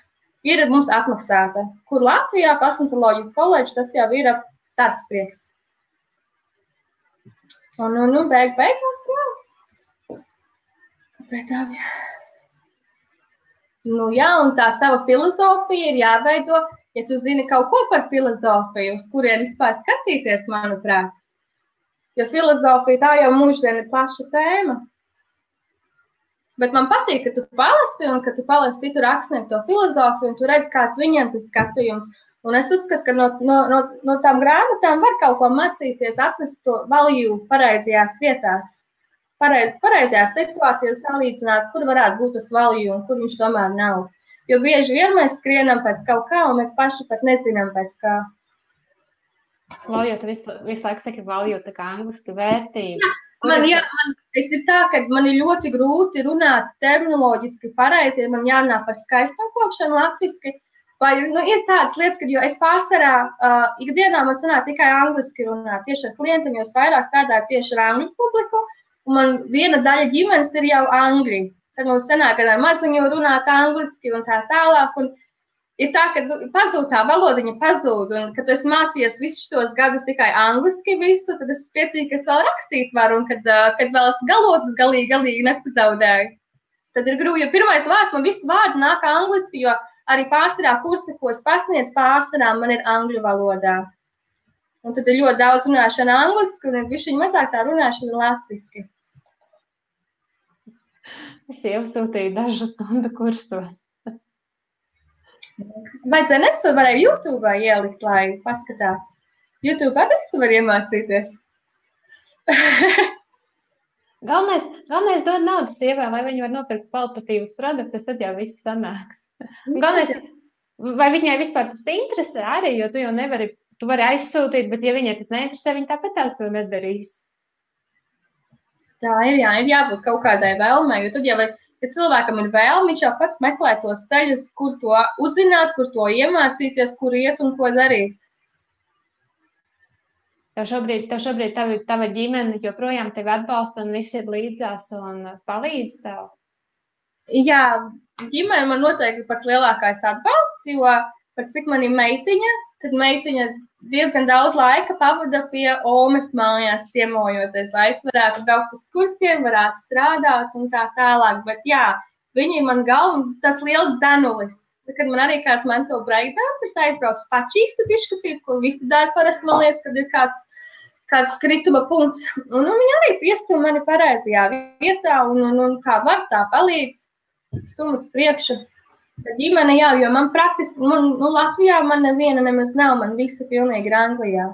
S2: ir mums atmaksāta. Kur Latvijā kosmetoloģijas koledža tas jau ir tāds prieks. Un, nu, nu, beig, beigās, jā. Kāpēc tā? Nu, jā, un tā sava filozofija ir jāveido, ja tu zini kaut ko par filozofiju, uz kurien vispār skatīties, manuprāt. Jo filozofija tā jau mūždien ir plaša tēma. Bet man patīk, ka tu palasi un ka tu palasi citu rakstnieku to filozofiju, un tu redz, kāds viņiem tas skatījums. Un es uzskatu, ka no, no, no, no tām grāmatām var kaut ko mācīties, atnest to valiju pareizajās vietās, pareiz, pareizajās situācijās, salīdzināt, kur varētu būt tas valiju un kur viņš tomēr nav. Jo bieži vien mēs skrienam pēc kaut kā, un mēs paši pat nezinām pēc kā.
S1: Valju, tu visu, visu laiku saki valju, tā kā angliski vērtība.
S2: Jā. Man, jā, man, es ir tā, ka man ir ļoti grūti runāt terminoloģiski pareizi, ja man jārunā par skaistumu kopšanu latviski. Vai, nu, ir tādas lietas, ka es pārsvarā uh, ikdienā man sanāk tikai angliski runāt tieši ar klientiem, es vairāk strādāju tieši ar angļu publiku, un man viena daļa ģimenes ir jau angļi. Tad mums sanāk, ka ar maziņu runāt angliski un tā tālāk. Un, ir tā, ka nu, pazūd tā valodiņa, pazūd, un kad es mācījos visus šos gadus tikai angliski visu, tad es priecīgi, ka es vēl rakstīt varu, un kad, kad vēl es galotus galīgi, galīgi nepazaudēju. Tad ir grūti, jo pirmais vārds man visu vārdu nāk angliski, jo arī pārsvarā kursi, ko es pasniedzu, pārsvarā man ir angļu valodā. Un tad ir ļoti daudz runāšana angliski, un ir bišķiņ mazāk tā runāšana latviski.
S1: Es iesūtīju dažu stundu kursos.
S2: Vajadzēja nesu, varēja YouTube ielikt, lai paskatās. YouTube arī var iemācīties.
S1: galvenais, galvenais dod naudu sievai, lai viņi var nopirkt kvalitatīvus produktus, tad jau viss sanāks. Galvenais, vai viņai vispār tas interesē arī, jo tu jau nevari, tu vari aizsūtīt, bet ja viņai tas neinteresē, viņa tāpat tās to nedarīs.
S2: Tā ir, jā, ir jābūt kaut kādai vēlmei, jo tad jau ir ja cilvēkam ir vēlme, viņš jau pats meklē tos ceļus, kur to uzzināt, kur to iemācīties, kur iet un ko darīt.
S1: Tev šobrīd, tev šobrīd tava, tava ģimene joprojām tevi atbalsta un visi ir līdzās un palīdz tev?
S2: Jā, ģimene man noteikti pats lielākais atbalsts, jo pat cik man ir meitiņa, tad meitiņa diezgan daudz laika pavada pie Omas mājās ciemojoties, lai es varētu braukt uz kursiem, varētu strādāt un tā tālāk. Bet jā, viņi man galva tāds liels dzenulis. Kad man arī kāds mental breakdowns ir aizbraucis pačīkstu bišķucīt, ko visi dara parasti, man liekas, kad ir kāds kāds krituma punkts. Un, un viņi arī piestum mani pareizajā vietā un, un, un kā var tā palīdz stum uz priekšu. Ģimene jā, jo man praktiski, man, nu, Latvijā man neviena nemaz nav, man visi pilnīgi ir Anglijā.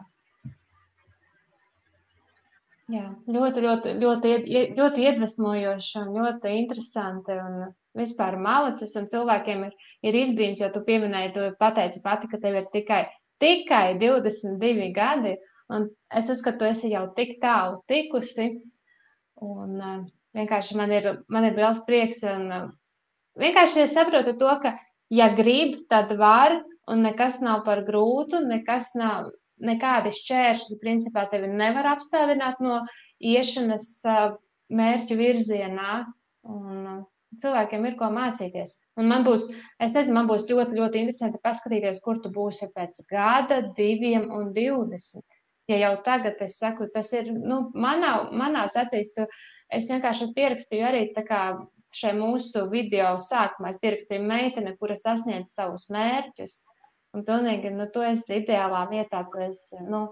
S1: Jā, ļoti, ļoti, ļoti, ļoti iedvesmojoši un ļoti interesanti. Un vispār malicis un cilvēkiem ir, ir izbrīns, jo tu pieminēji, tu pateici pati, ka tev ir tikai, tikai 22 gadi. Un es uzskatu, tu esi jau tik tālu tikusi. Un uh, vienkārši man ir, man ir liels prieks. Un, uh, vienkārši es saprotu to, ka, ja grib, tad var, un nekas nav par grūtu, nekas nav, nekādi šķēršļi, principā, tevi nevar apstādināt no iešanas uh, mērķu virzienā. Un, uh, cilvēkiem ir ko mācīties. Un man būs, es nezinu, man būs ļoti, ļoti interesanti paskatīties, kur tu būsi pēc gada, diviem un divdesmit ja jau tagad es saku, tas ir, nu, manā, manās acīs, tu, es vienkārši es pierakstīju arī tā kā šai mūsu video sākumā, es pierakstīju meitene, kura sasniedz savus mērķus, un pilnīgi, nu, tu esi ideālā vietā, tu esi, nu,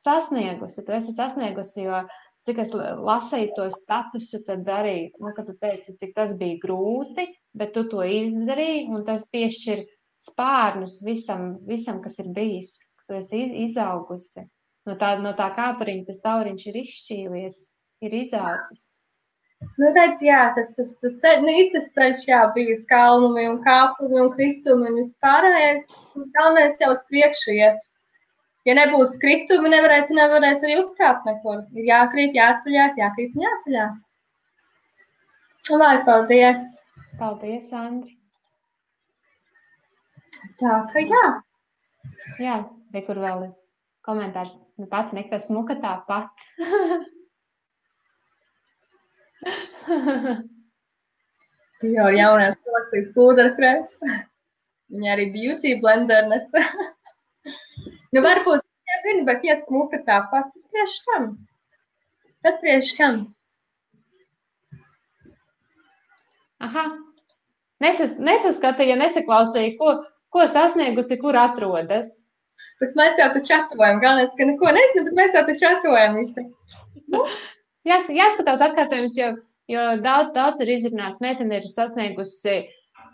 S1: sasniegusi, tu esi sasniegusi, jo cik es lasīju to statusu, tad arī, nu, kad tu teici, cik tas bija grūti, bet tu to izdarīji, un tas piešķir spārnus visam, visam kas ir bijis, ka tu esi izaugusi no tā, no tā kāpuriņa tas tauriņš ir izšķīlies, ir izaucis.
S2: Nu, redz, jā, tas, tas, tas, nu, tas ceļš, jā, bija kalnumi un kāpumi un kritumi un vispārējais. Galvenais jau uz priekšu iet. Ja nebūs kritumi, nevarētu, nevarēs arī uzkāpt nekur. Ir jākrīt, jāceļās, jākrīt un jāceļās. Lai, paldies!
S1: Paldies, Andri!
S2: Tā ka jā.
S1: Jā, re, kur vēl ir komentārs. Nu, pat nekas smuka tāpat.
S2: jau ir jaunais kolekcijas pūderkrēms. Viņa arī beauty blender nes. nu, varbūt, nezinu, bet ja smuka tāpat, tad priekš kam? Tad priekš kam?
S1: Aha. Nesas, nesaskatīja, nesaklausīja, ko, ko sasniegusi, kur atrodas.
S2: Bet mēs jau te čatojam. Galvenais, ka neko nezinu, bet mēs jau te čatojam visi.
S1: Jās, jāskatās atkārtojums, jo, jo daudz, daudz ir izrunāts. Meitene ir sasniegusi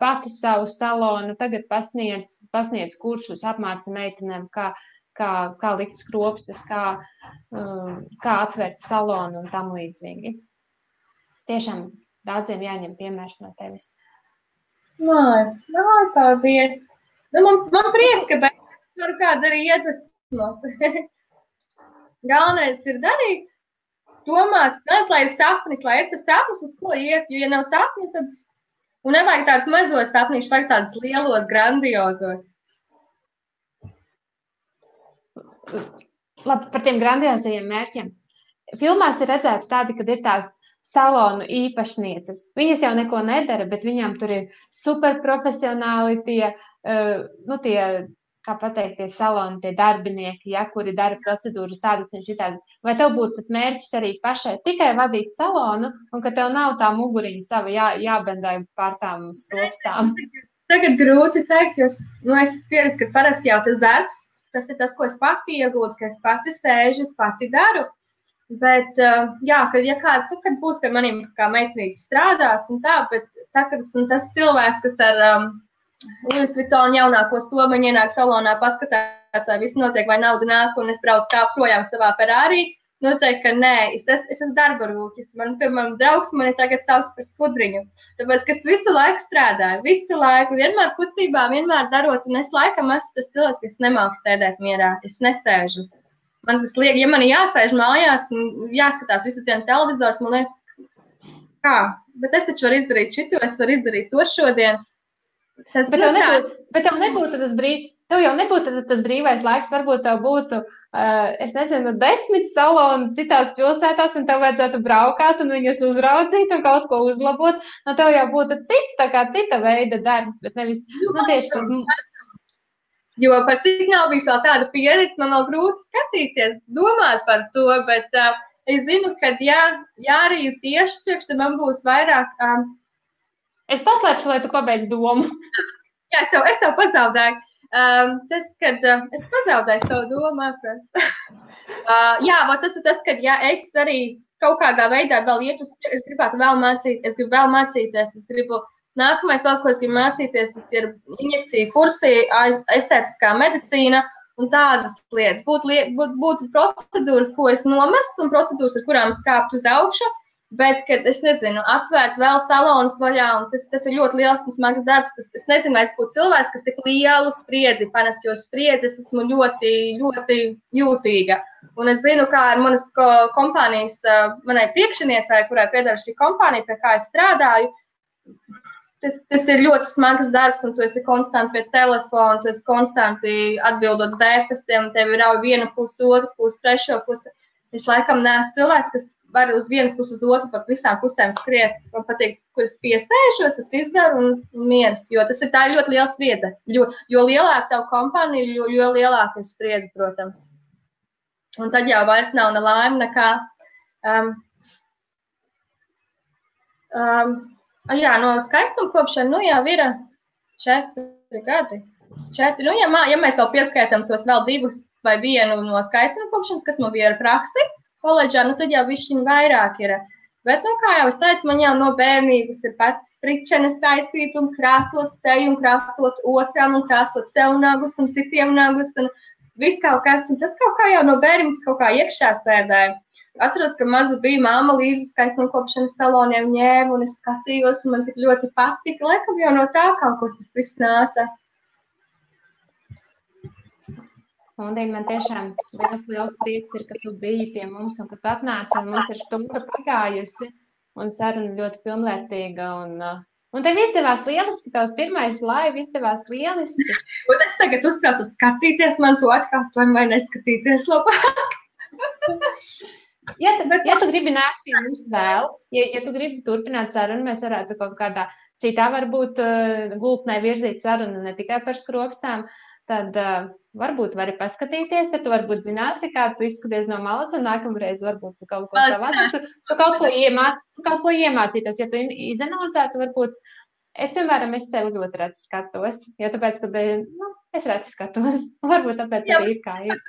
S1: pati savu salonu, tagad pasniedz, pasniedz kursus, apmāca meitenēm, kā, kā, kā likt skropstas, kā, um, kā atvērt salonu un tam līdzīgi. Tiešām daudziem jāņem piemērs no tevis.
S2: Nē, nē, paldies. Nu, man, man prieks, ka varu kādu arī iedvesmot. Galvenais ir darīt, domāt, tas, lai ir sapnis, lai ir tas sapnis, uz ko iet. Jo, ja nav sapņu, tad un nevajag tādus mazos sapņus, vajag tādus lielos, grandiozos.
S1: Labi, par tiem grandiozajiem mērķiem. Filmās ir redzēti tādi, kad ir tās salonu īpašnieces. Viņas jau neko nedara, bet viņām tur ir super profesionāli tie, uh, nu, tie kā pateikt, tie saloni, tie darbinieki, ja, kuri dara procedūras tādas un šitādas. Vai tev būtu tas mērķis arī pašai tikai vadīt salonu, un ka tev nav tā muguriņa sava jā, jābendai pār tām skropstām?
S2: Tagad grūti teikt, jo nu, es pieredzu, ka parasti jau tas darbs, tas ir tas, ko es pati iegūtu, ka es pati sēžu, es pati daru. Bet, uh, jā, kad, ja kāds, tu, kad būs pie maniem kā meitenītes strādās un tā, bet tā, kad tas cilvēks, kas ar um, Louis Vuitton jaunāko somiņu ienāk salonā, paskatās, vai viss notiek, vai nauda nāk, un es braucu kā projām savā Ferrari. Noteikti, ka nē, es, es, es esmu darba rūķis. Man, piemēram, draugs mani tagad sauc par skudriņu. Tāpēc, ka es visu laiku strādāju, visu laiku, vienmēr kustībā, vienmēr darot, un es laikam esmu tas cilvēks, kas nemāku sēdēt mierā. Es nesēžu. Man tas liek, ja man jāsēž mājās un jāskatās visu dienu televizors, man liekas, kā, bet es taču varu izdarīt šito, es varu izdarīt to šodien.
S1: Tas bet, tev nebūtu, bet tev nebūtu tas brīdis, tev jau nebūtu tas brīvais laiks, varbūt tev būtu, uh, es nezinu, desmit saloni citās pilsētās, un tev vajadzētu braukāt un viņus uzraudzīt un kaut ko uzlabot. Nu, tev jau būtu cits, tā kā cita veida darbs, bet nevis, nu, tieši tas.
S2: Jo par cik nav bijis vēl tāda pieredze, man vēl grūti skatīties, domāt par to, bet uh, es zinu, ka, ja, ja arī es iešu priekš, tad man būs vairāk. Um,
S1: es paslēpšu, lai tu pabeidz domu.
S2: Jā, es jau, es jau pazaudēju. Um, tas, kad uh, es pazaudēju savu domu, atrast. uh, jā, tas ir tas, ka ja es arī kaut kādā veidā vēl iet uz, es gribētu vēl mācīt, es gribu vēl mācīties, es gribu. Nākamais, vēl, ko es gribu mācīties, tas ir injekcija kursi, estētiskā medicīna un tādas lietas. Būtu, liet, būtu, būtu procedūras, ko es nomestu, un procedūras, ar kurām es kāptu uz augšu. Bet, kad es nezinu, atvērt vēl salonus vaļā, un tas, tas ir ļoti liels un smags darbs. Tas, es nezinu, vai es būtu cilvēks, kas tik lielu spriedzi panes, jo spriedzi es esmu ļoti, ļoti jūtīga. Un es zinu, kā ar manas kompānijas, manai priekšniecei, kurai pieder šī kompānija, pie kā es strādāju, tas, tas ir ļoti smags darbs, un tu esi konstanti pie telefona, tu esi konstanti atbildot uz dēpastiem, tev ir jau viena puse, otra puse, trešo puse. Es laikam neesmu cilvēks, kas var uz vienu pusi, uz otru, pa visām pusēm skriet. Man patīk, kur es piesēžos, es izdaru un, un mieras, jo tas ir tā ļoti liela spriedze. Jo, jo lielāka tev kompānija, jo, jo lielāka ir spriedze, protams. Un tad jau vairs nav ne laime, nekā. Um, um, Jā, no skaistuma kopšana, nu jau ir četri gadi. Četri, nu, ja, mā, ja mēs vēl pieskaitām tos vēl divus vai vienu no skaistuma kopšanas, kas man bija ar praksi koledžā, nu tad jau višķiņ vairāk ir. Bet, nu, kā jau es teicu, man jau no bērnības ir pats spričenes taisīt un krāsot seju un krāsot otram un krāsot sev nagus un citiem nagus un viss kaut kas. Un tas kaut kā jau no bērnības kaut kā iekšā sēdēja. Atceros, ka maza bija māma līdzi skaistuma kopšanas saloniem ņēma, un es skatījos, un man tik ļoti patika. Laikam jau no tā kaut kur tas viss nāca.
S1: Un, man tiešām liels, liels prieks ir, ka tu biji pie mums un ka tu atnāci, un mums ir stunda pagājusi, un saruna ļoti pilnvērtīga, un, un tev izdevās lieliski, tavs pirmais laiva izdevās lieliski.
S2: un es tagad uztraucu skatīties man to atkārtojumu vai neskatīties labāk.
S1: Ja, bet, ja tu gribi nākt pie mums vēl, ja, ja tu gribi turpināt sarunu, mēs varētu kaut kādā citā varbūt uh, gultnē virzīt sarunu ne tikai par skropstām, tad uh, varbūt vari paskatīties, tad tu varbūt zināsi, kā tu izskaties no malas, un nākamreiz varbūt tu kaut ko savādāk, tu, tu kaut ko, iemā, tu kaut ko iemācītos, ja tu izanalizētu, varbūt Es, piemēram, es sev ļoti reti skatos, jo tāpēc, ka nu, es reti skatos. Varbūt tāpēc Jā, arī ir kā ir.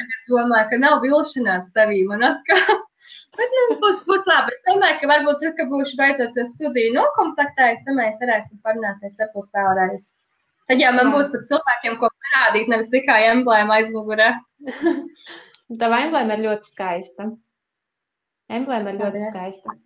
S2: Es domāju, ka nav vilšanās sevī man atkal. Bet, nu, būs, būs labi. Es domāju, ka varbūt tad, kad būšu beidzot studiju nokomplektējis, tad mēs varēsim parunāties varbūt vēlreiz. Tad jau man Jā. būs pat cilvēkiem, ko parādīt, nevis tikai emblēma aizmugurē.
S1: Tava emblēma ir ļoti skaista. Emblēma ir ļoti Paldies. skaista.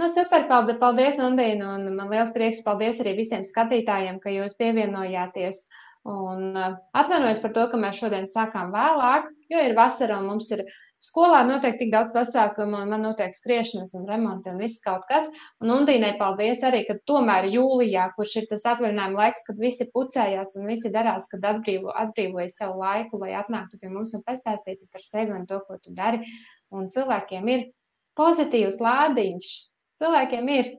S1: Nu, super, paldies, paldies Undīna, un man liels prieks, paldies arī visiem skatītājiem, ka jūs pievienojāties. Un uh, atvainojos par to, ka mēs šodien sākām vēlāk, jo ir vasara un mums ir skolā notiek tik daudz pasākumu, un man notiek skriešanas un remonti un viss kaut kas. Un Undīnai paldies arī, ka tomēr jūlijā, kurš ir tas atvaļinājuma laiks, kad visi pucējās un visi darās, kad atbrīvo, atbrīvoja savu laiku, lai atnāktu pie mums un pastāstītu par sevi un to, ko tu dari. Un cilvēkiem ir pozitīvs lādiņš, cilvēkiem ir.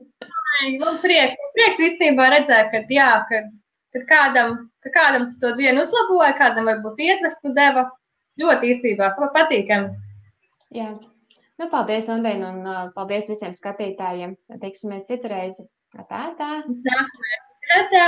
S2: Man prieks, man prieks īstenībā redzēt, ka, jā, kad, kad kādam, ka kādam tas to dienu uzlaboja, kādam varbūt iedvesmu deva. Ļoti īstenībā patīkami.
S1: Jā. Nu, paldies, Undēn, un uh, paldies visiem skatītājiem. Tiksimies citu reizi. Tā, tā.
S2: Nākamajā. Tā, tā.